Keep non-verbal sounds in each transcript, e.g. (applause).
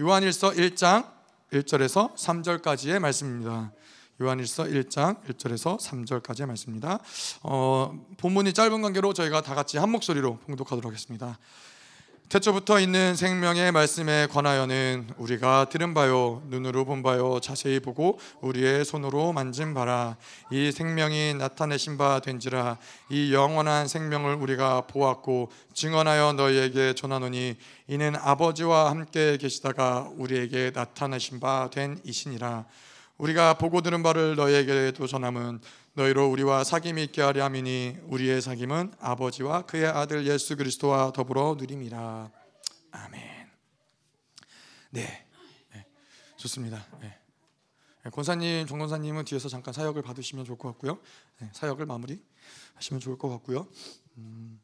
요한일서 1장 1절에서 3절까지의 말씀입니다. 요한일서 1장 1절에서 3절까지의 말씀입니다. 어, 본문이 짧은 관계로 저희가 다 같이 한 목소리로 봉독하도록 하겠습니다. 태초부터 있는 생명의 말씀에 관하여는 우리가 들은 바요 눈으로 본 바요 자세히 보고 우리의 손으로 만진 바라. 이 생명이 나타내신 바 된지라 이 영원한 생명을 우리가 보았고 증언하여 너희에게 전하노니 이는 아버지와 함께 계시다가 우리에게 나타내신 바 된 이신이라. 우리가 보고 들은 바를 너희에게도 전함은 너희로 우리와 사귐이 있게 하려 함이니 우리의 사귐은 아버지와 그의 아들 예수 그리스도와 더불어 누림이라 아멘. 네, 네. 좋습니다. 네. 권사님, 정 권사님은 뒤에서 잠깐 사역을 받으시면 좋을 것 같고요. 네, 사역을 마무리 하시면 좋을 것 같고요. 음.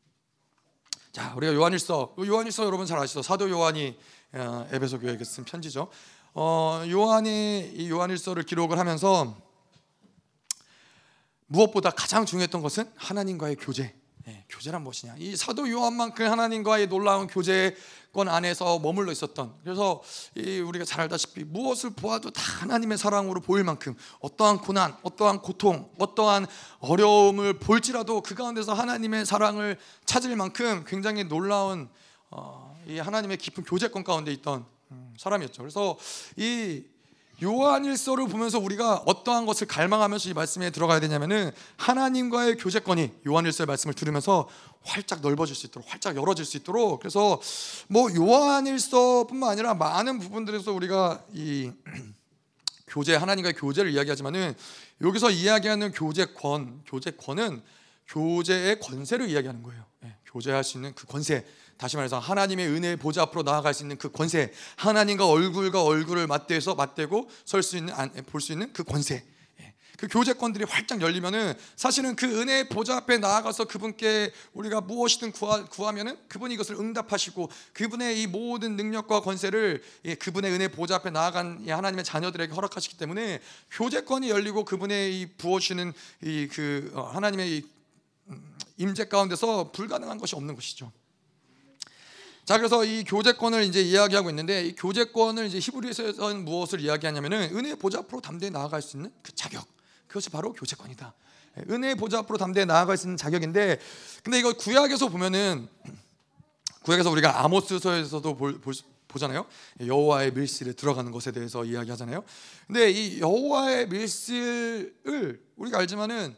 자, 우리가 요한일서, 요한일서 여러분 잘 아시죠? 사도 요한이 어, 에베소 교회에게 쓴 편지죠. 어, 요한이 이 요한일서를 기록을 하면서 무엇보다 가장 중요했던 것은 하나님과의 교제. 네, 교제란 무엇이냐? 이 사도 요한만큼 하나님과의 놀라운 교제권 안에서 머물러 있었던. 그래서 우리가 잘 알다시피 무엇을 보아도 다 하나님의 사랑으로 보일 만큼 어떠한 고난, 어떠한 고통, 어떠한 어려움을 볼지라도 그 가운데서 하나님의 사랑을 찾을 만큼 굉장히 놀라운 어, 이 하나님의 깊은 교제권 가운데 있던 음, 사람이었죠. 그래서 이 요한일서를 보면서 우리가 어떠한 것을 갈망하면서 이 말씀에 들어가야 되냐면은 하나님과의 교제권이 요한일서의 말씀을 들으면서 활짝 넓어질 수 있도록 활짝 열어질 수 있도록 그래서 뭐 요한일서뿐만 아니라 많은 부분들에서 우리가 이 (clears throat) 교제 하나님과의 교제를 이야기하지만은 여기서 이야기하는 교제권 교제권은 교제의 권세를 이야기하는 거예요. 네, 교제할 수 있는 그 권세 다시 말해서 하나님의 은혜의 보좌 앞으로 나아갈 수 있는 그 권세, 하나님과 얼굴과 얼굴을 맞대서 맞대고 설 수 있는 볼 수 있는 그 권세. 예. 그 교제권들이 활짝 열리면은 사실은 그 은혜의 보좌 앞에 나아가서 그분께 우리가 무엇이든 구하, 구하면은 그분이 이것을 응답하시고 그분의 이 모든 능력과 권세를 예, 그분의 은혜 보좌 앞에 나아간 하나님의 자녀들에게 허락하시기 때문에 교제권이 열리고 그분의 이 부어주시는 이그 어, 하나님의 이 음, 임재 가운데서 불가능한 것이 없는 것이죠. 자 그래서 이 교제권을 이제 이야기하고 있는데 이 교제권을 이제 히브리서에서는 무엇을 이야기하냐면은 은혜 보좌 앞으로 담대히 나아갈 수 있는 그 자격 그것이 바로 교제권이다. 은혜 보좌 앞으로 담대히 나아갈 수 있는 자격인데 근데 이거 구약에서 보면은 (clears throat) 구약에서 우리가 아모스서에서도 볼, 볼, 보잖아요. 여호와의 밀실에 들어가는 것에 대해서 이야기하잖아요. 근데 이 여호와의 밀실을 우리가 알지만은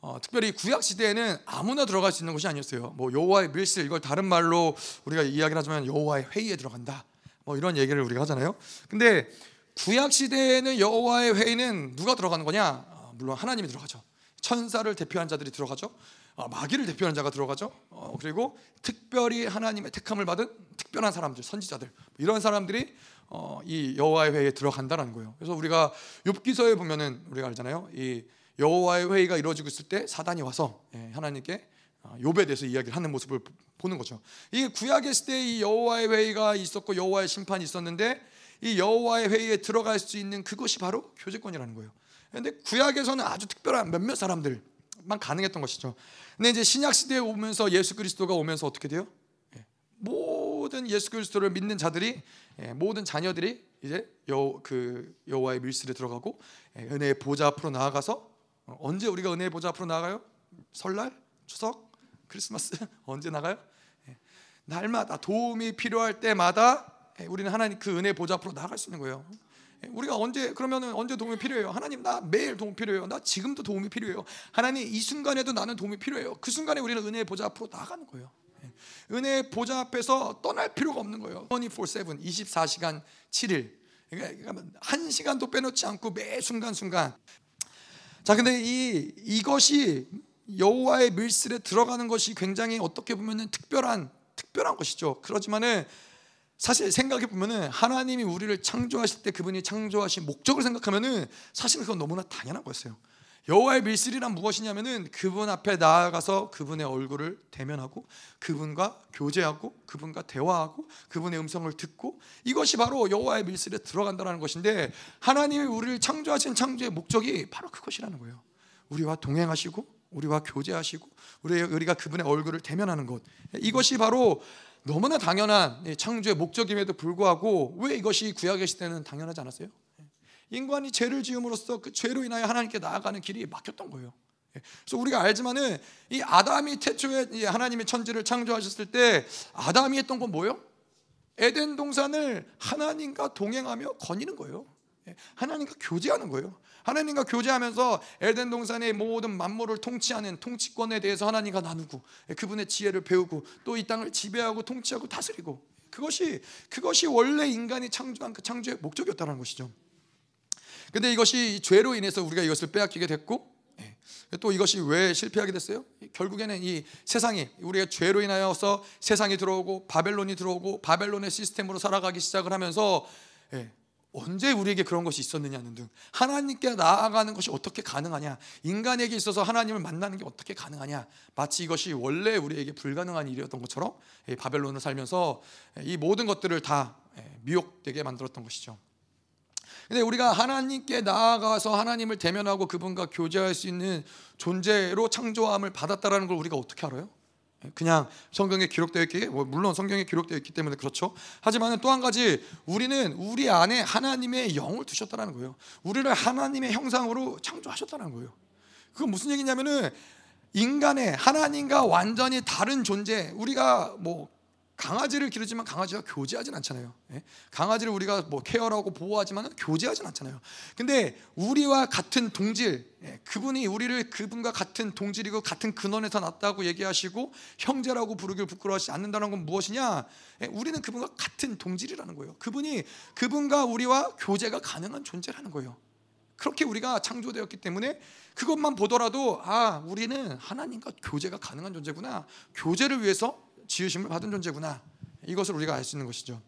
어, 특별히 구약 시대에는 아무나 들어갈 수 있는 곳이 아니었어요. 뭐 여호와의 밀실 이걸 다른 말로 우리가 이야기를 하자면 여호와의 회의에 들어간다. 뭐 이런 얘기를 우리가 하잖아요. 근데 구약 시대에는 여호와의 회의는 누가 들어가는 거냐? 어, 물론 하나님이 들어가죠. 천사를 대표한 자들이 들어가죠. 어, 마귀를 대표하는 자가 들어가죠. 어, 그리고 특별히 하나님의 택함을 받은 특별한 사람들, 선지자들 이런 사람들이 어, 이 여호와의 회의에 들어간다라는 거예요. 그래서 우리가 욥기서에 보면은 우리가 알잖아요. 이 여호와의 회의가 이루어지고 있을 때 사단이 와서 예, 하나님께 어, 욥에 대해서 이야기를 하는 모습을 보는 거죠. 이 구약의 시대에 이 여호와의 회의가 있었고 여호와의 심판이 있었는데 이 여호와의 회의에 들어갈 수 있는 그것이 바로 교제권이라는 거예요. 그런데 구약에서는 아주 특별한 몇몇 사람들만 가능했던 것이죠. 근데 이제 신약 시대에 오면서 예수 그리스도가 오면서 어떻게 돼요? 예, 모든 예수 그리스도를 믿는 자들이 예, 모든 자녀들이 이제 여 그 여호와의 밀실에 들어가고 은혜의 보좌 앞으로 나아가서 어, 언제 우리가 은혜의 보좌 앞으로 나가요? 설날, 추석, 크리스마스 (laughs) 언제 나가요? 예. 날마다 도움이 필요할 때마다 예, 우리는 하나님 그 은혜 보좌 앞으로 나갈 수 있는 거예요. 예, 우리가 언제 그러면은 언제 도움이 필요해요? 하나님 나 매일 도움 필요해요. 나 지금도 도움이 필요해요. 하나님 이 순간에도 나는 도움이 필요해요. 그 순간에 우리는 은혜의 보좌 앞으로 나가는 거예요. 은혜의 보좌 앞에서 떠날 필요가 없는 거예요. 24/7 24시간 7일. 그러니까 한 시간도 빼놓지 않고 매 순간 순간 자, 근데 이 이것이 여호와의 밀실에 들어가는 것이 굉장히 어떻게 보면은 특별한 특별한 것이죠. 그렇지만은 사실 생각해 보면은 하나님이 우리를 창조하실 때 그분이 창조하신 목적을 생각하면은 사실 그건 너무나 당연한 거였어요. 여호와의 밀실이란 무엇이냐면은 그분 앞에 나아가서 그분의 얼굴을 대면하고 그분과 교제하고 그분과 대화하고 그분의 음성을 듣고 이것이 바로 여호와의 밀실에 들어간다는 것인데 하나님이 우리를 창조하신 창조의 목적이 바로 그것이라는 거예요. 우리와 동행하시고 우리와 교제하시고 우리 우리가 그분의 얼굴을 대면하는 것 이것이 바로 너무나 당연한 창조의 목적임에도 불구하고 왜 이것이 구약의 시대는 당연하지 않았어요? 인간이 죄를 지음으로써 그 죄로 인하여 하나님께 나아가는 길이 막혔던 거예요. 그래서 우리가 알지만은 이 아담이 태초에 하나님의 천지를 창조하셨을 때 아담이 했던 건 뭐예요? 에덴 동산을 하나님과 동행하며 거니는 거예요. 하나님과 교제하는 거예요. 하나님과 교제하면서 에덴 동산의 모든 만물을 통치하는 통치권에 대해서 하나님과 나누고 그분의 지혜를 배우고 또 이 땅을 지배하고 통치하고 다스리고 그것이 그것이 원래 인간이 창조한 그 창조의 목적이었다는 것이죠. 근데 이것이 죄로 인해서 우리가 이것을 빼앗기게 됐고 예, 또 이것이 왜 실패하게 됐어요? 결국에는 이 세상이 우리의 죄로 인하여서 세상이 들어오고 바벨론이 들어오고 바벨론의 시스템으로 살아가기 시작을 하면서 예, 언제 우리에게 그런 것이 있었느냐는 등 하나님께 나아가는 것이 어떻게 가능하냐 인간에게 있어서 하나님을 만나는 게 어떻게 가능하냐 마치 이것이 원래 우리에게 불가능한 일이었던 것처럼 바벨론을 살면서 이 모든 것들을 다 미혹되게 만들었던 것이죠 근데 우리가 하나님께 나아가서 하나님을 대면하고 그분과 교제할 수 있는 존재로 창조함을 받았다라는 걸 우리가 어떻게 알아요? 그냥 성경에 기록되어 있기 뭐 물론 성경에 기록되어 있기 때문에 그렇죠. 하지만 또 한 가지 우리는 우리 안에 하나님의 영을 두셨다는 거예요. 우리를 하나님의 형상으로 창조하셨다는 거예요. 그건 무슨 얘기냐면은 인간의 하나님과 완전히 다른 존재 우리가 뭐 강아지를 기르지만 강아지와 교제하진 않잖아요. 예? 강아지를 우리가 뭐 케어하고 보호하지만 교제하진 않잖아요. 근데 우리와 같은 동질, 예? 그분이 우리를 그분과 같은 동질이고 같은 근원에서 났다고 얘기하시고 형제라고 부르길 부끄러워하지 않는다는 건 무엇이냐? 예? 우리는 그분과 같은 동질이라는 거예요. 그분이 그분과 우리와 교제가 가능한 존재라는 거예요. 그렇게 우리가 창조되었기 때문에 그것만 보더라도 아 우리는 하나님과 교제가 가능한 존재구나. 교제를 위해서 지으심을 받은 존재구나. 이것을 우리가 알 수 있는 것이죠.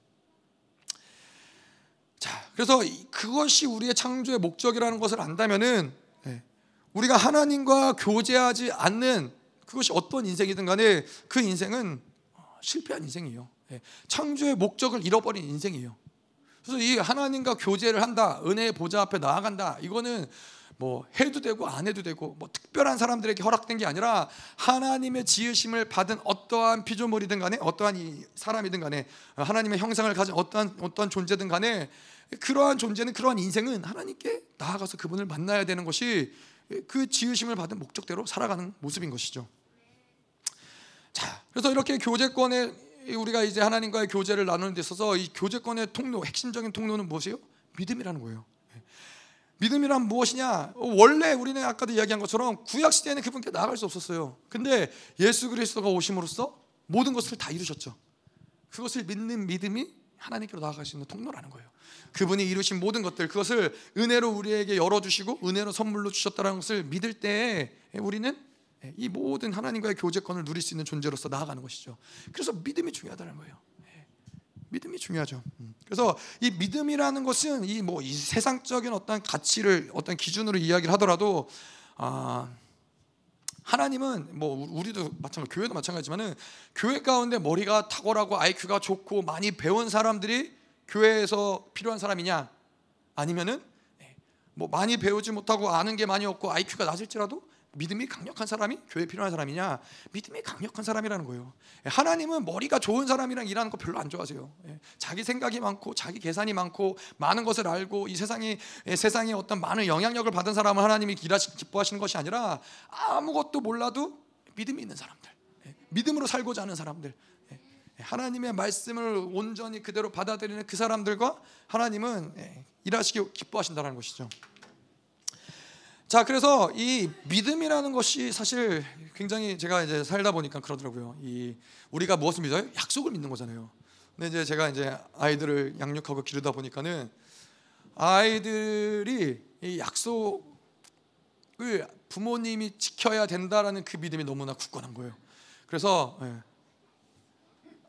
자, 그래서 그것이 우리의 창조의 목적이라는 것을 안다면은 예, 우리가 하나님과 교제하지 않는 그것이 어떤 인생이든 간에 그 인생은 실패한 인생이에요. 예, 창조의 목적을 잃어버린 인생이에요. 그래서 이 하나님과 교제를 한다, 은혜의 보좌 앞에 나아간다. 이거는 뭐 해도 되고 안 해도 되고 뭐 특별한 사람들에게 허락된 게 아니라 하나님의 지으심을 받은 어떠한 피조물이든 간에 어떠한 이 사람이든 간에 하나님의 형상을 가진 어떠한 어떠한 존재든 간에 그러한 존재는 그러한 인생은 하나님께 나아가서 그분을 만나야 되는 것이 그 지으심을 받은 목적대로 살아가는 모습인 것이죠. 자, 그래서 이렇게 교제권에 우리가 이제 하나님과의 교제를 나누는 데 있어서 이 교제권의 통로 핵심적인 통로는 무엇이에요? 믿음이라는 거예요. 믿음이란 무엇이냐? 원래 우리는 아까도 이야기한 것처럼 구약 시대에는 그분께 나아갈 수 없었어요. 근데 예수 그리스도가 오심으로써 모든 것을 다 이루셨죠. 그것을 믿는 믿음이 하나님께로 나아갈 수 있는 통로라는 거예요. 그분이 이루신 모든 것들 그것을 은혜로 우리에게 열어 주시고 은혜로 선물로 주셨다는 것을 믿을 때 우리는 이 모든 하나님과의 교제권을 누릴 수 있는 존재로서 나아가는 것이죠. 그래서 믿음이 중요하다는 거예요. 믿음이 중요하죠. 음. 그래서 이 믿음이라는 것은 이 뭐 이 세상적인 어떤 가치를 어떤 기준으로 이야기를 하더라도 아 하나님은 뭐 우리도 마찬가지 교회도 마찬가지지만은 교회 가운데 머리가 탁월하고 IQ가 좋고 많이 배운 사람들이 교회에서 필요한 사람이냐 아니면은 예, 뭐 많이 배우지 못하고 아는 게 많이 없고 IQ가 낮을지라도 믿음이 강력한 사람이 교회에 필요한 사람이냐? 믿음이 강력한 사람이라는 거예요. 하나님은 머리가 좋은 사람이랑 일하는 거 별로 안 좋아하세요. 예. 자기 생각이 많고 자기 계산이 많고 많은 것을 알고 이 세상에 예, 세상에 어떤 많은 영향력을 받은 사람을 하나님이 일하시 기뻐하시는 것이 아니라 아무것도 몰라도 믿음이 있는 사람들, 예. 믿음으로 살고자 하는 사람들, 하나님의 말씀을 온전히 그대로 받아들이는 그 사람들과 하나님은 일하시기 기뻐하신다는 것이죠. 자, 그래서 이 믿음이라는 것이 사실 굉장히 제가 이제 살다 보니까 그러더라고요. 이 우리가 무엇을 믿어요? 약속을 믿는 거잖아요. 근데 이제 제가 이제 아이들을 양육하고 기르다 보니까는 아이들이 이 약속을 부모님이 지켜야 된다라는 그 믿음이 너무나 굳건한 거예요. 그래서 예,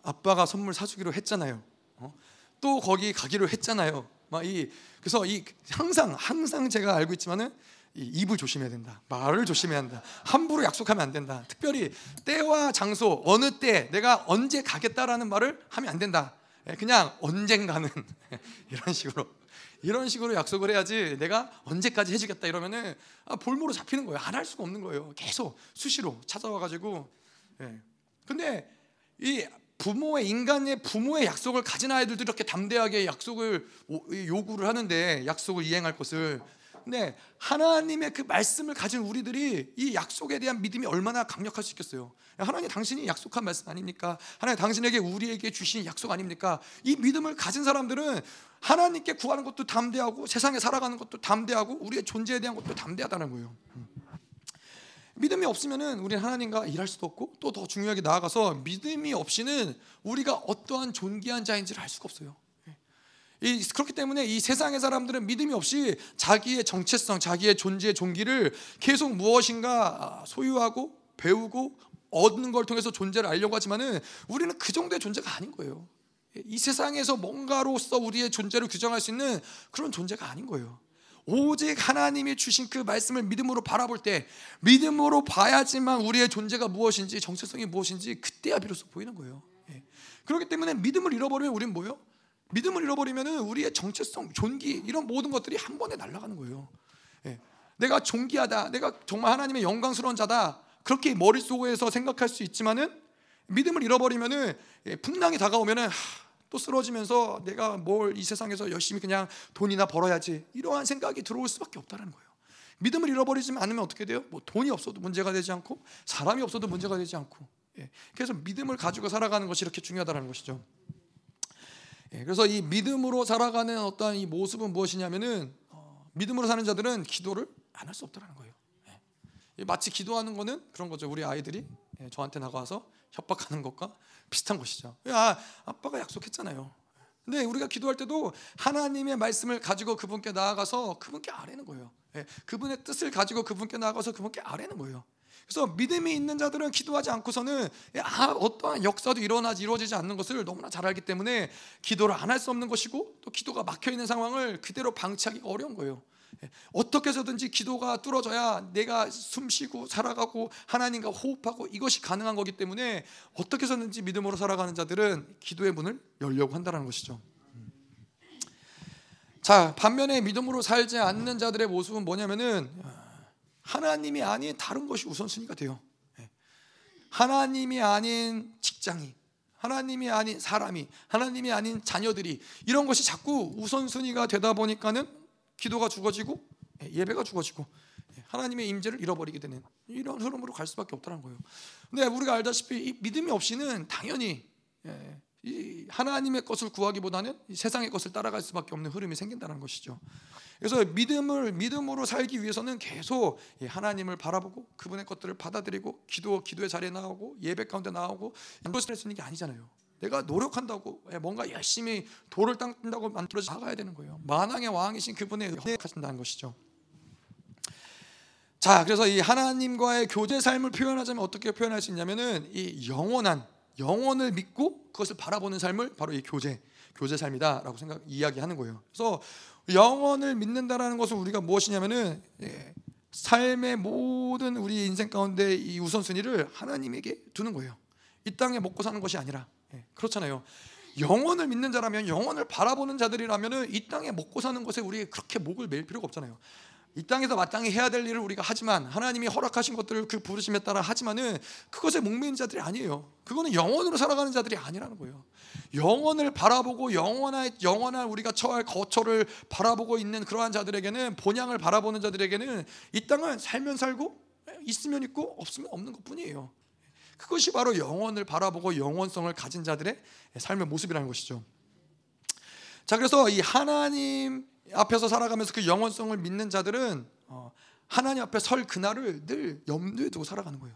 아빠가 선물 사주기로 했잖아요. 어? 또 거기 가기로 했잖아요. 막 이 그래서 이 항상 항상 제가 알고 있지만은 입을 조심해야 된다. 말을 조심해야 한다. 함부로 약속하면 안 된다. 특별히 때와 장소, 어느 때 내가 언제 가겠다라는 말을 하면 안 된다. 예, 그냥 언젠가는 (laughs) 이런 식으로 이런 식으로 약속을 해야지 내가 언제까지 해주겠다 이러면은 아, 볼모로 잡히는 거예요. 안 할 수가 없는 거예요. 계속 수시로 찾아와 가지고. 예. 근데 이 부모의 인간의 부모의 약속을 가진 아이들도 이렇게 담대하게 약속을 요구를 하는데 약속을 이행할 것을 근데 하나님의 그 말씀을 가진 우리들이 이 약속에 대한 믿음이 얼마나 강력할 수 있겠어요? 하나님 당신이 약속한 말씀 아닙니까? 하나님 당신에게 우리에게 주신 약속 아닙니까? 이 믿음을 가진 사람들은 하나님께 구하는 것도 담대하고 세상에 살아가는 것도 담대하고 우리의 존재에 대한 것도 담대하다는 거예요. 믿음이 없으면은 우리 하나님과 일할 수도 없고 또 더 중요하게 나아가서 믿음이 없이는 우리가 어떠한 존귀한 자인지를 알 수가 없어요. 이, 그렇기 때문에 이 세상의 사람들은 믿음이 없이 자기의 정체성, 자기의 존재의 존귀를 계속 무엇인가 소유하고 배우고 얻는 걸 통해서 존재를 알려고 하지만은 우리는 그 정도의 존재가 아닌 거예요. 이 세상에서 뭔가로서 우리의 존재를 규정할 수 있는 그런 존재가 아닌 거예요. 오직 하나님이 주신 그 말씀을 믿음으로 바라볼 때 믿음으로 봐야지만 우리의 존재가 무엇인지 정체성이 무엇인지 그때야 비로소 보이는 거예요. 예. 그렇기 때문에 믿음을 잃어버리면 우리는 뭐요? 믿음을 잃어버리면 우리의 정체성, 존귀 이런 모든 것들이 한 번에 날아가는 거예요. 예. 내가 존귀하다, 내가 정말 하나님의 영광스러운 자다 그렇게 머릿속에서 생각할 수 있지만은 믿음을 잃어버리면은 예, 풍랑이 다가오면은 또 쓰러지면서 내가 뭘 이 세상에서 열심히 그냥 돈이나 벌어야지 이러한 생각이 들어올 수밖에 없다는 거예요. 믿음을 잃어버리지 않으면 어떻게 돼요? 뭐 돈이 없어도 문제가 되지 않고 사람이 없어도 문제가 되지 않고 예. 그래서 믿음을 가지고 살아가는 것이 이렇게 중요하다는 것이죠. 예. 그래서 이 믿음으로 살아가는 어떤 이 모습은 무엇이냐면은 어, 믿음으로 사는 자들은 기도를 안 할 수 없다는 거예요. 예. 마치 기도하는 거는 그런 거죠. 우리 아이들이 예, 저한테 나가서 협박하는 것과 비슷한 것이죠. 야, 아빠가 약속했잖아요. 근데 우리가 기도할 때도 하나님의 말씀을 가지고 그분께 나아가서 그분께 아뢰는 거예요. 예, 그분의 뜻을 가지고 그분께 나아가서 그분께 아뢰는 거예요. 그래서 믿음이 있는 자들은 기도하지 않고서는 아, 어떠한 역사도 일어나지 이루어지지 않는 것을 너무나 잘 알기 때문에 기도를 안 할 수 없는 것이고 또 기도가 막혀 있는 상황을 그대로 방치하기가 어려운 거예요. 예, 어떻게 해서든지 기도가 뚫어져야 내가 숨쉬고 살아가고 하나님과 호흡하고 이것이 가능한 거기 때문에 어떻게 해서든지 믿음으로 살아가는 자들은 기도의 문을 열려고 한다는 것이죠. 자 반면에 믿음으로 살지 않는 자들의 모습은 뭐냐면은 하나님이 아닌 다른 것이 우선순위가 돼요. 예, 하나님이 아닌 직장이 하나님이 아닌 사람이 하나님이 아닌 자녀들이 이런 것이 자꾸 우선순위가 되다 보니까는 기도가 죽어지고 예, 예배가 죽어지고 예, 하나님의 임재를 잃어버리게 되는 이런 흐름으로 갈 수밖에 없다는 거예요. 근데 우리가 알다시피 믿음이 없이는 당연히 예, 이 하나님의 것을 구하기보다는 세상의 것을 따라갈 수밖에 없는 흐름이 생긴다는 것이죠. 그래서 믿음을 믿음으로 살기 위해서는 계속 하나님을 바라보고 그분의 것들을 받아들이고 기도 기도의 자리에 나오고 예배 가운데 나오고 이것을 있는 게 아니잖아요. 내가 노력한다고 예, 뭔가 열심히 돌을 닦는다고 만들어져 나가야 되는 거예요. 만왕의 왕이신 그분의 은혜 하신다는 것이죠. 자, 그래서 이 하나님과의 교제 삶을 표현하자면 어떻게 표현할 수 있냐면은 이 영원한 영원을 믿고 그것을 바라보는 삶을 바로 이 교제 교제 삶이다라고 생각 이야기하는 거예요. 그래서 영원을 믿는다라는 것은 우리가 무엇이냐면은 예, 삶의 모든 우리 인생 가운데 이 우선순위를 하나님에게 두는 거예요. 이 땅에 먹고 사는 것이 아니라 예, 그렇잖아요. 영원을 믿는 자라면 영원을 바라보는 자들이라면 이 땅에 먹고 사는 것에 우리 그렇게 목을 매일 필요가 없잖아요. 이 땅에서 마땅히 해야 될 일을 우리가 하지만 하나님이 허락하신 것들을 그 부르심에 따라 하지만은 그것에 목매인 자들이 아니에요. 그거는 영원으로 살아가는 자들이 아니라는 거예요. 영원을 바라보고 영원한 영원한 우리가 처할 거처를 바라보고 있는 그러한 자들에게는 본향을 바라보는 자들에게는 이 땅은 살면 살고 있으면 있고 없으면 없는 것뿐이에요. 그것이 바로 영원을 바라보고 영원성을 가진 자들의 삶의 모습이라는 것이죠. 자, 그래서 이 하나님 앞에서 살아가면서 그 영원성을 믿는 자들은 어, 하나님 앞에 설 그날을 늘 염두에 두고 살아가는 거예요.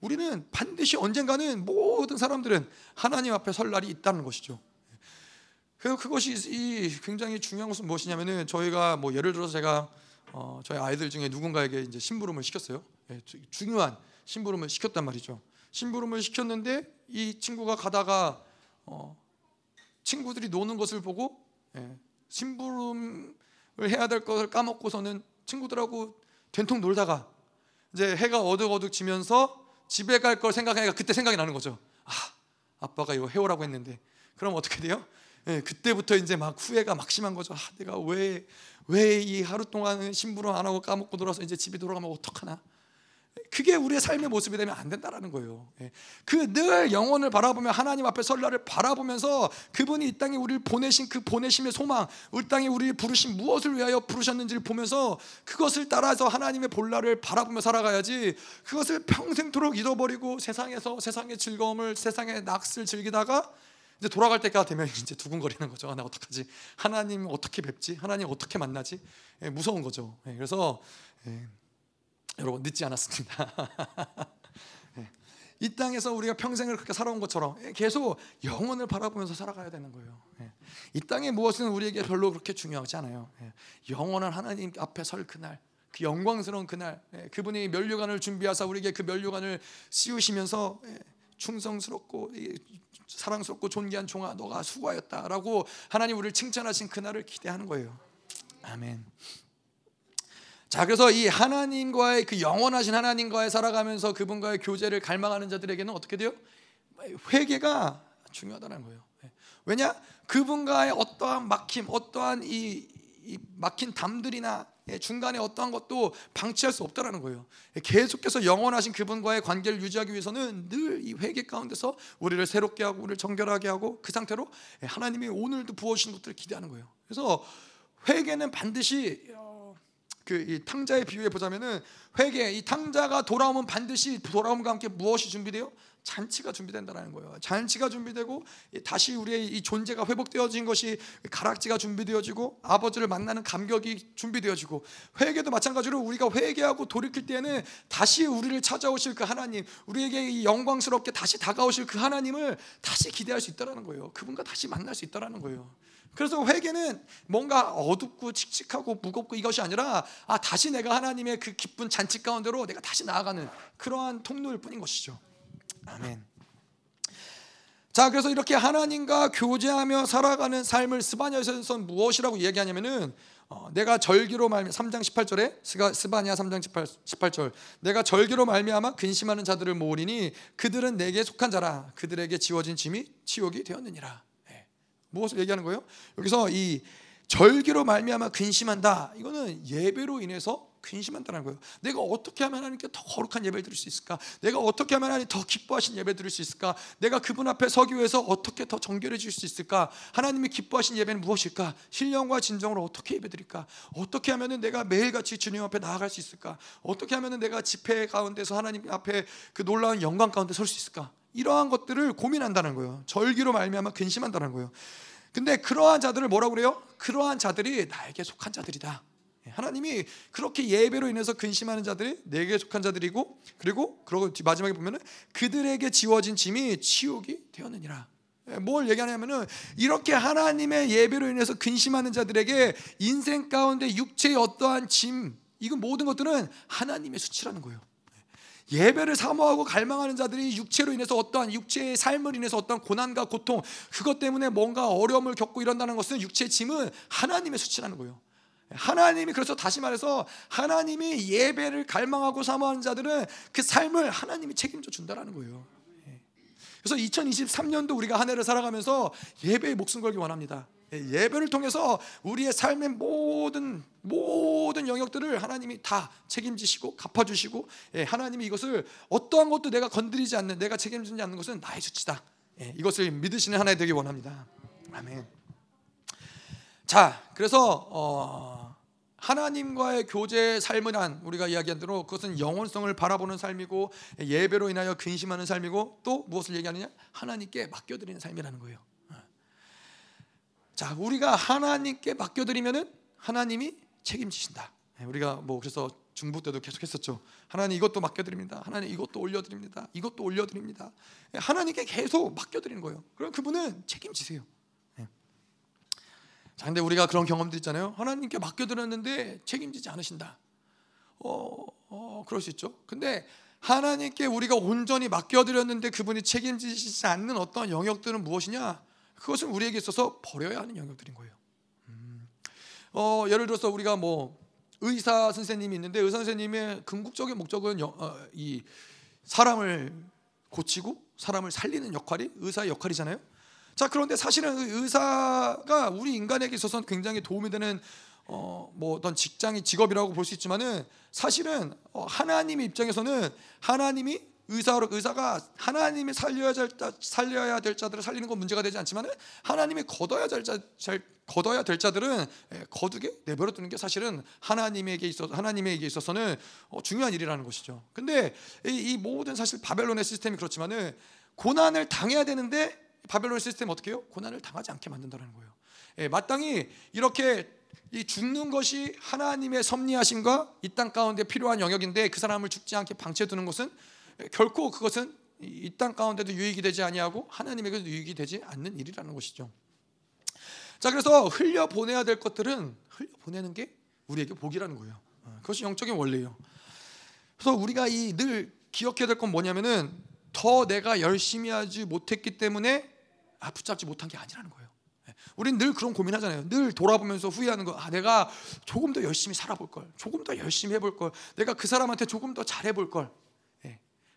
우리는 반드시 언젠가는 모든 사람들은 하나님 앞에 설 날이 있다는 것이죠. 그 그것이 굉장히 중요한 것은 무엇이냐면은 저희가 뭐 예를 들어서 제가 어, 저희 아이들 중에 누군가에게 이제 심부름을 시켰어요. 예, 중요한 심부름을 시켰단 말이죠. 심부름을 시켰는데 이 친구가 가다가 어, 친구들이 노는 것을 보고 예, 심부름을 해야 될 것을 까먹고서는 친구들하고 된통 놀다가 이제 해가 어둑어둑 지면서 집에 갈 걸 생각하니까 그때 생각이 나는 거죠. 아, 아빠가 이거 해오라고 했는데 그럼 어떻게 돼요? 예, 그때부터 이제 막 후회가 막 심한 거죠. 아, 내가 왜 왜 이 하루 동안 심부름 안 하고 까먹고 놀아서 이제 집에 돌아가면 어떡하나? 그게 우리의 삶의 모습이 되면 안 된다라는 거예요. 예. 그늘 영혼을 바라보며 하나님 앞에 설날을 바라보면서 그분이 이 땅에 우리를 보내신 그 보내심의 소망, 이 땅에 우리를 부르신 무엇을 위하여 부르셨는지를 보면서 그것을 따라서 하나님의 본라를 바라보며 살아가야지 그것을 평생토록 잃어버리고 세상에서 세상의 즐거움을 세상의 낙을 즐기다가 이제 돌아갈 때가 되면 (laughs) 이제 두근거리는 거죠. 아, 나 어떡하지? 하나님 어떻게 뵙지? 하나님 어떻게 만나지? 예, 무서운 거죠. 예, 그래서 예. 여러분 늦지 않았습니다. (laughs) 네. 이 땅에서 우리가 평생을 그렇게 살아온 것처럼 계속 영혼을 바라보면서 살아가야 되는 거예요. 네. 이 땅의 무엇은 우리에게 별로 그렇게 중요하지 않아요. 네. 영원한 하나님 앞에 설 그날, 그 영광스러운 그날, 그분이 면류관을 준비하사 우리에게 그 면류관을 씌우시면서 충성스럽고 사랑스럽고 존귀한 종아, 너가 수고하였다라고 하나님 우리를 칭찬하신 그날을 기대하는 거예요. 아멘. 자, 그래서 이 하나님과의 그 영원하신 하나님과의 살아가면서 그분과의 교제를 갈망하는 자들에게는 어떻게 돼요? 회개가 중요하다는 거예요. 예. 왜냐? 그분과의 어떠한 막힘, 어떠한 이, 이 막힌 담들이나 예, 중간에 어떠한 것도 방치할 수 없다라는 거예요. 예, 계속해서 영원하신 그분과의 관계를 유지하기 위해서는 늘 이 회개 가운데서 우리를 새롭게 하고 우리를 정결하게 하고 그 상태로 하나님이 오늘도 부어주신 것들을 기대하는 거예요. 그래서 회개는 반드시 그이 탕자의 비유에 보자면은 회개 이 탕자가 돌아오면 반드시 돌아옴과 함께 무엇이 준비돼요? 잔치가 준비된다는 거예요. 잔치가 준비되고 다시 우리의 이 존재가 회복되어진 것이 가락지가 준비되어지고 아버지를 만나는 감격이 준비되어지고 회개도 마찬가지로 우리가 회개하고 돌이킬 때에는 다시 우리를 찾아오실 그 하나님, 우리에게 영광스럽게 다시 다가오실 그 하나님을 다시 기대할 수 있다라는 거예요. 그분과 다시 만날 수 있다라는 거예요. 그래서 회개는 뭔가 어둡고 칙칙하고 무겁고 이것이 아니라 아 다시 내가 하나님의 그 기쁜 잔치 가운데로 내가 다시 나아가는 그러한 통로일 뿐인 것이죠. 아멘. 자, 그래서 이렇게 하나님과 교제하며 살아가는 삶을 스바냐에서 무엇이라고 이야기하냐면은 어, 내가 절기로 말미 3장 18절에 스가, 스바냐 3장 18, 18절 내가 절기로 말미암아 근심하는 자들을 모으리니 그들은 내게 속한 자라 그들에게 지워진 짐이 치욕이 되었느니라. 무엇을 얘기하는 거예요? 여기서 이 절기로 말미암아 근심한다. 이거는 예배로 인해서 근심한다는 거예요. 내가 어떻게 하면 하나님께 더 거룩한 예배를 드릴 수 있을까? 내가 어떻게 하면 하나님 더 기뻐하신 예배 드릴 수 있을까? 내가 그분 앞에 서기 위해서 어떻게 더 정결해질 수 있을까? 하나님이 기뻐하신 예배는 무엇일까? 신령과 진정으로 어떻게 예배 드릴까? 어떻게 하면은 내가 매일같이 주님 앞에 나아갈 수 있을까? 어떻게 하면은 내가 집회 가운데서 하나님 앞에 그 놀라운 영광 가운데 설 수 있을까? 이러한 것들을 고민한다는 거예요. 절기로 말미암아 근심한다는 거예요. 근데 그러한 자들을 뭐라고 그래요? 그러한 자들이 나에게 속한 자들이다. 예, 하나님이 그렇게 예배로 인해서 근심하는 자들이 내게 속한 자들이고 그리고 그러고 마지막에 보면은 그들에게 지워진 짐이 치욕이 되었느니라. 예, 뭘 얘기하냐면은 이렇게 하나님의 예배로 인해서 근심하는 자들에게 인생 가운데 육체의 어떠한 짐 이건 모든 것들은 하나님의 수치라는 거예요. 예배를 사모하고 갈망하는 자들이 육체로 인해서 어떠한 육체의 삶을 인해서 어떤 고난과 고통 그것 때문에 뭔가 어려움을 겪고 이런다는 것은 육체의 짐은 하나님의 수치라는 거예요. 하나님이 그래서 다시 말해서 하나님이 예배를 갈망하고 사모하는 자들은 그 삶을 하나님이 책임져 준다라는 거예요. 그래서 2023년도 우리가 한 해를 살아가면서 예배에 목숨 걸기 원합니다. 예배를 통해서 우리의 삶의 모든 모든 영역들을 하나님이 다 책임지시고 갚아주시고 예, 하나님이 이것을 어떠한 것도 내가 건드리지 않는 내가 책임지지 않는 것은 나의 수치다. 예, 이것을 믿으시는 하나님 되기 원합니다. 아멘. 자, 그래서 어, 하나님과의 교제 한 우리가 이야기한 대로 그것은 영원성을 바라보는 삶이고 예배로 인하여 근심하는 삶이고 또 무엇을 얘기하느냐? 하나님께 맡겨드리는 삶이라는 거예요. 자, 우리가 하나님께 맡겨드리면은 하나님이 책임지신다. 네, 우리가 뭐 그래서 중부 때도 계속 했었죠. 하나님 이것도 맡겨드립니다. 하나님 이것도 올려드립니다. 이것도 올려드립니다. 네, 하나님께 계속 맡겨드리는 거예요. 그럼 그분은 책임지세요. 네. 자, 근데 우리가 그런 경험들 있잖아요. 하나님께 맡겨드렸는데 책임지지 않으신다. 어, 어, 그럴 수 있죠. 근데 하나님께 우리가 온전히 맡겨드렸는데 그분이 책임지시지 않는 어떤 영역들은 무엇이냐? 그것은 우리에게 있어서 버려야 하는 영역들인 거예요. 음. 어, 예를 들어서 우리가 뭐 의사 선생님이 있는데 의사 선생님의 궁극적인 목적은 여, 어, 이 사람을 고치고 사람을 살리는 역할이 의사의 역할이잖아요. 자 그런데 사실은 의사가 우리 인간에게 있어서는 굉장히 도움이 되는 어, 뭐 어떤 직장이 직업이라고 볼 수 있지만은 사실은 어, 하나님의 입장에서는 하나님이 의사로 의사가 하나님이 살려야 될 자, 살려야 될 자들을 살리는 건 문제가 되지 않지만은 하나님이 거둬야 될 자, 잘 거둬야 될 자들은 예, 거두게 내버려 두는 게 사실은 하나님에게 있어 하나님에게 있어서는 어, 중요한 일이라는 것이죠. 근데 이, 이 모든 사실 바벨론의 시스템이 그렇지만은 고난을 당해야 되는데 바벨론 시스템 어떻게 해요? 고난을 당하지 않게 만든다는 거예요. 예, 마땅히 이렇게 이 죽는 것이 하나님의 섭리하심과 이 땅 가운데 필요한 영역인데 그 사람을 죽지 않게 방치해 두는 것은 결코 그것은 이 땅 가운데도 유익이 되지 아니하고 하나님에게도 유익이 되지 않는 일이라는 것이죠. 자 그래서 흘려 보내야 될 것들은 흘려 보내는 게 우리에게 복이라는 거예요. 어, 그것이 영적인 원리예요. 그래서 우리가 이 늘 기억해야 될 건 뭐냐면은 더 내가 열심히 하지 못했기 때문에 아, 붙잡지 못한 게 아니라는 거예요. 예, 우린 늘 그런 고민하잖아요. 늘 돌아보면서 후회하는 거. 아, 내가 조금 더 열심히 살아볼 걸. 조금 더 열심히 해볼 걸. 내가 그 사람한테 조금 더 잘해볼 걸.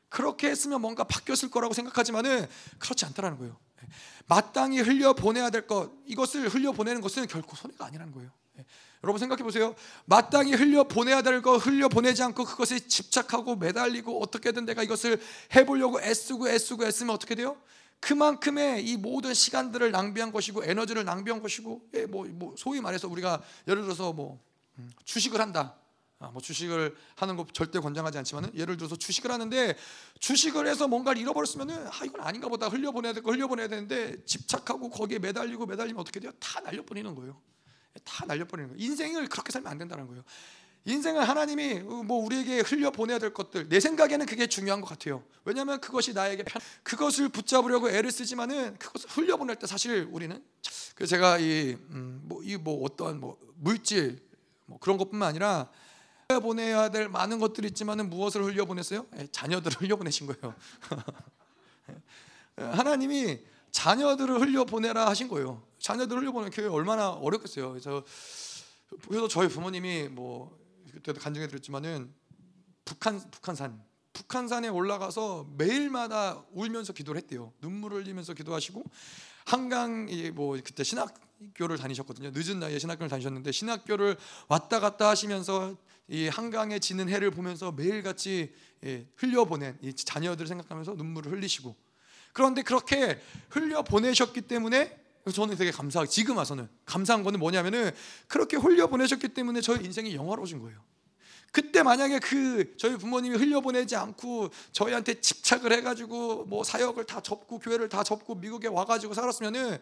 예, 그렇게 했으면 뭔가 바뀌었을 거라고 생각하지만은 그렇지 않다라는 거예요. 예, 마땅히 흘려 보내야 될 것. 이것을 흘려 보내는 것은 결코 손해가 아니라는 거예요. 예, 여러분 생각해 보세요. 마땅히 흘려 보내야 될 거 흘려 보내지 않고 그것에 집착하고 매달리고 어떻게든 내가 이것을 해보려고 애쓰고 애쓰고 애쓰면 어떻게 돼요? 그만큼의 이 모든 시간들을 낭비한 것이고 에너지를 낭비한 것이고 예, 뭐, 뭐 소위 말해서 우리가 예를 들어서 뭐 음, 주식을 한다. 아, 뭐 주식을 하는 거 절대 권장하지 않지만은 예를 들어서 주식을 하는데 주식을 해서 뭔가를 잃어버렸으면은 아 이건 아닌가 보다 흘려보내야 될거 흘려보내야 되는데 집착하고 거기에 매달리고 매달리면 어떻게 돼요? 다 날려버리는 거예요. 다 날려버리는 거예요. 인생을 그렇게 살면 안 된다는 거예요. 인생은 하나님이 뭐 우리에게 흘려 보내야 될 것들 내 생각에는 그게 중요한 것 같아요. 왜냐하면 그것이 나에게 편 그것을 붙잡으려고 애를 쓰지만은 그것을 흘려 보낼 때 사실 우리는 그 제가 이뭐이뭐 음, 뭐, 뭐 어떠한 뭐 물질 뭐 그런 것뿐만 아니라 보내야 될 많은 것들이 있지만은 무엇을 흘려 보냈어요? 예, 자녀들을 흘려 보내신 거예요. (laughs) 하나님이 자녀들을 흘려 보내라 하신 거예요. 자녀들을 흘려 보내는 교회 얼마나 어렵겠어요. 그래서 그래서 저희 부모님이 뭐 그때도 간증해 드렸지만은 북한 북한산 북한산에 올라가서 매일마다 울면서 기도를 했대요. 눈물을 흘리면서 기도하시고 한강 뭐 그때 신학교를 다니셨거든요. 늦은 나이에 신학교를 다니셨는데 신학교를 왔다 갔다 하시면서 이 한강에 지는 해를 보면서 매일같이 예, 흘려보낸 이 자녀들을 생각하면서 눈물을 흘리시고 그런데 그렇게 흘려 보내셨기 때문에 저는 되게 감사하고 지금 와서는 감사한 거는 뭐냐면은 그렇게 흘려 보내셨기 때문에 저희 인생이 영화로워진 거예요. 그때 만약에 그 저희 부모님이 흘려보내지 않고 저희한테 집착을 해가지고 뭐 사역을 다 접고 교회를 다 접고 미국에 와가지고 살았으면은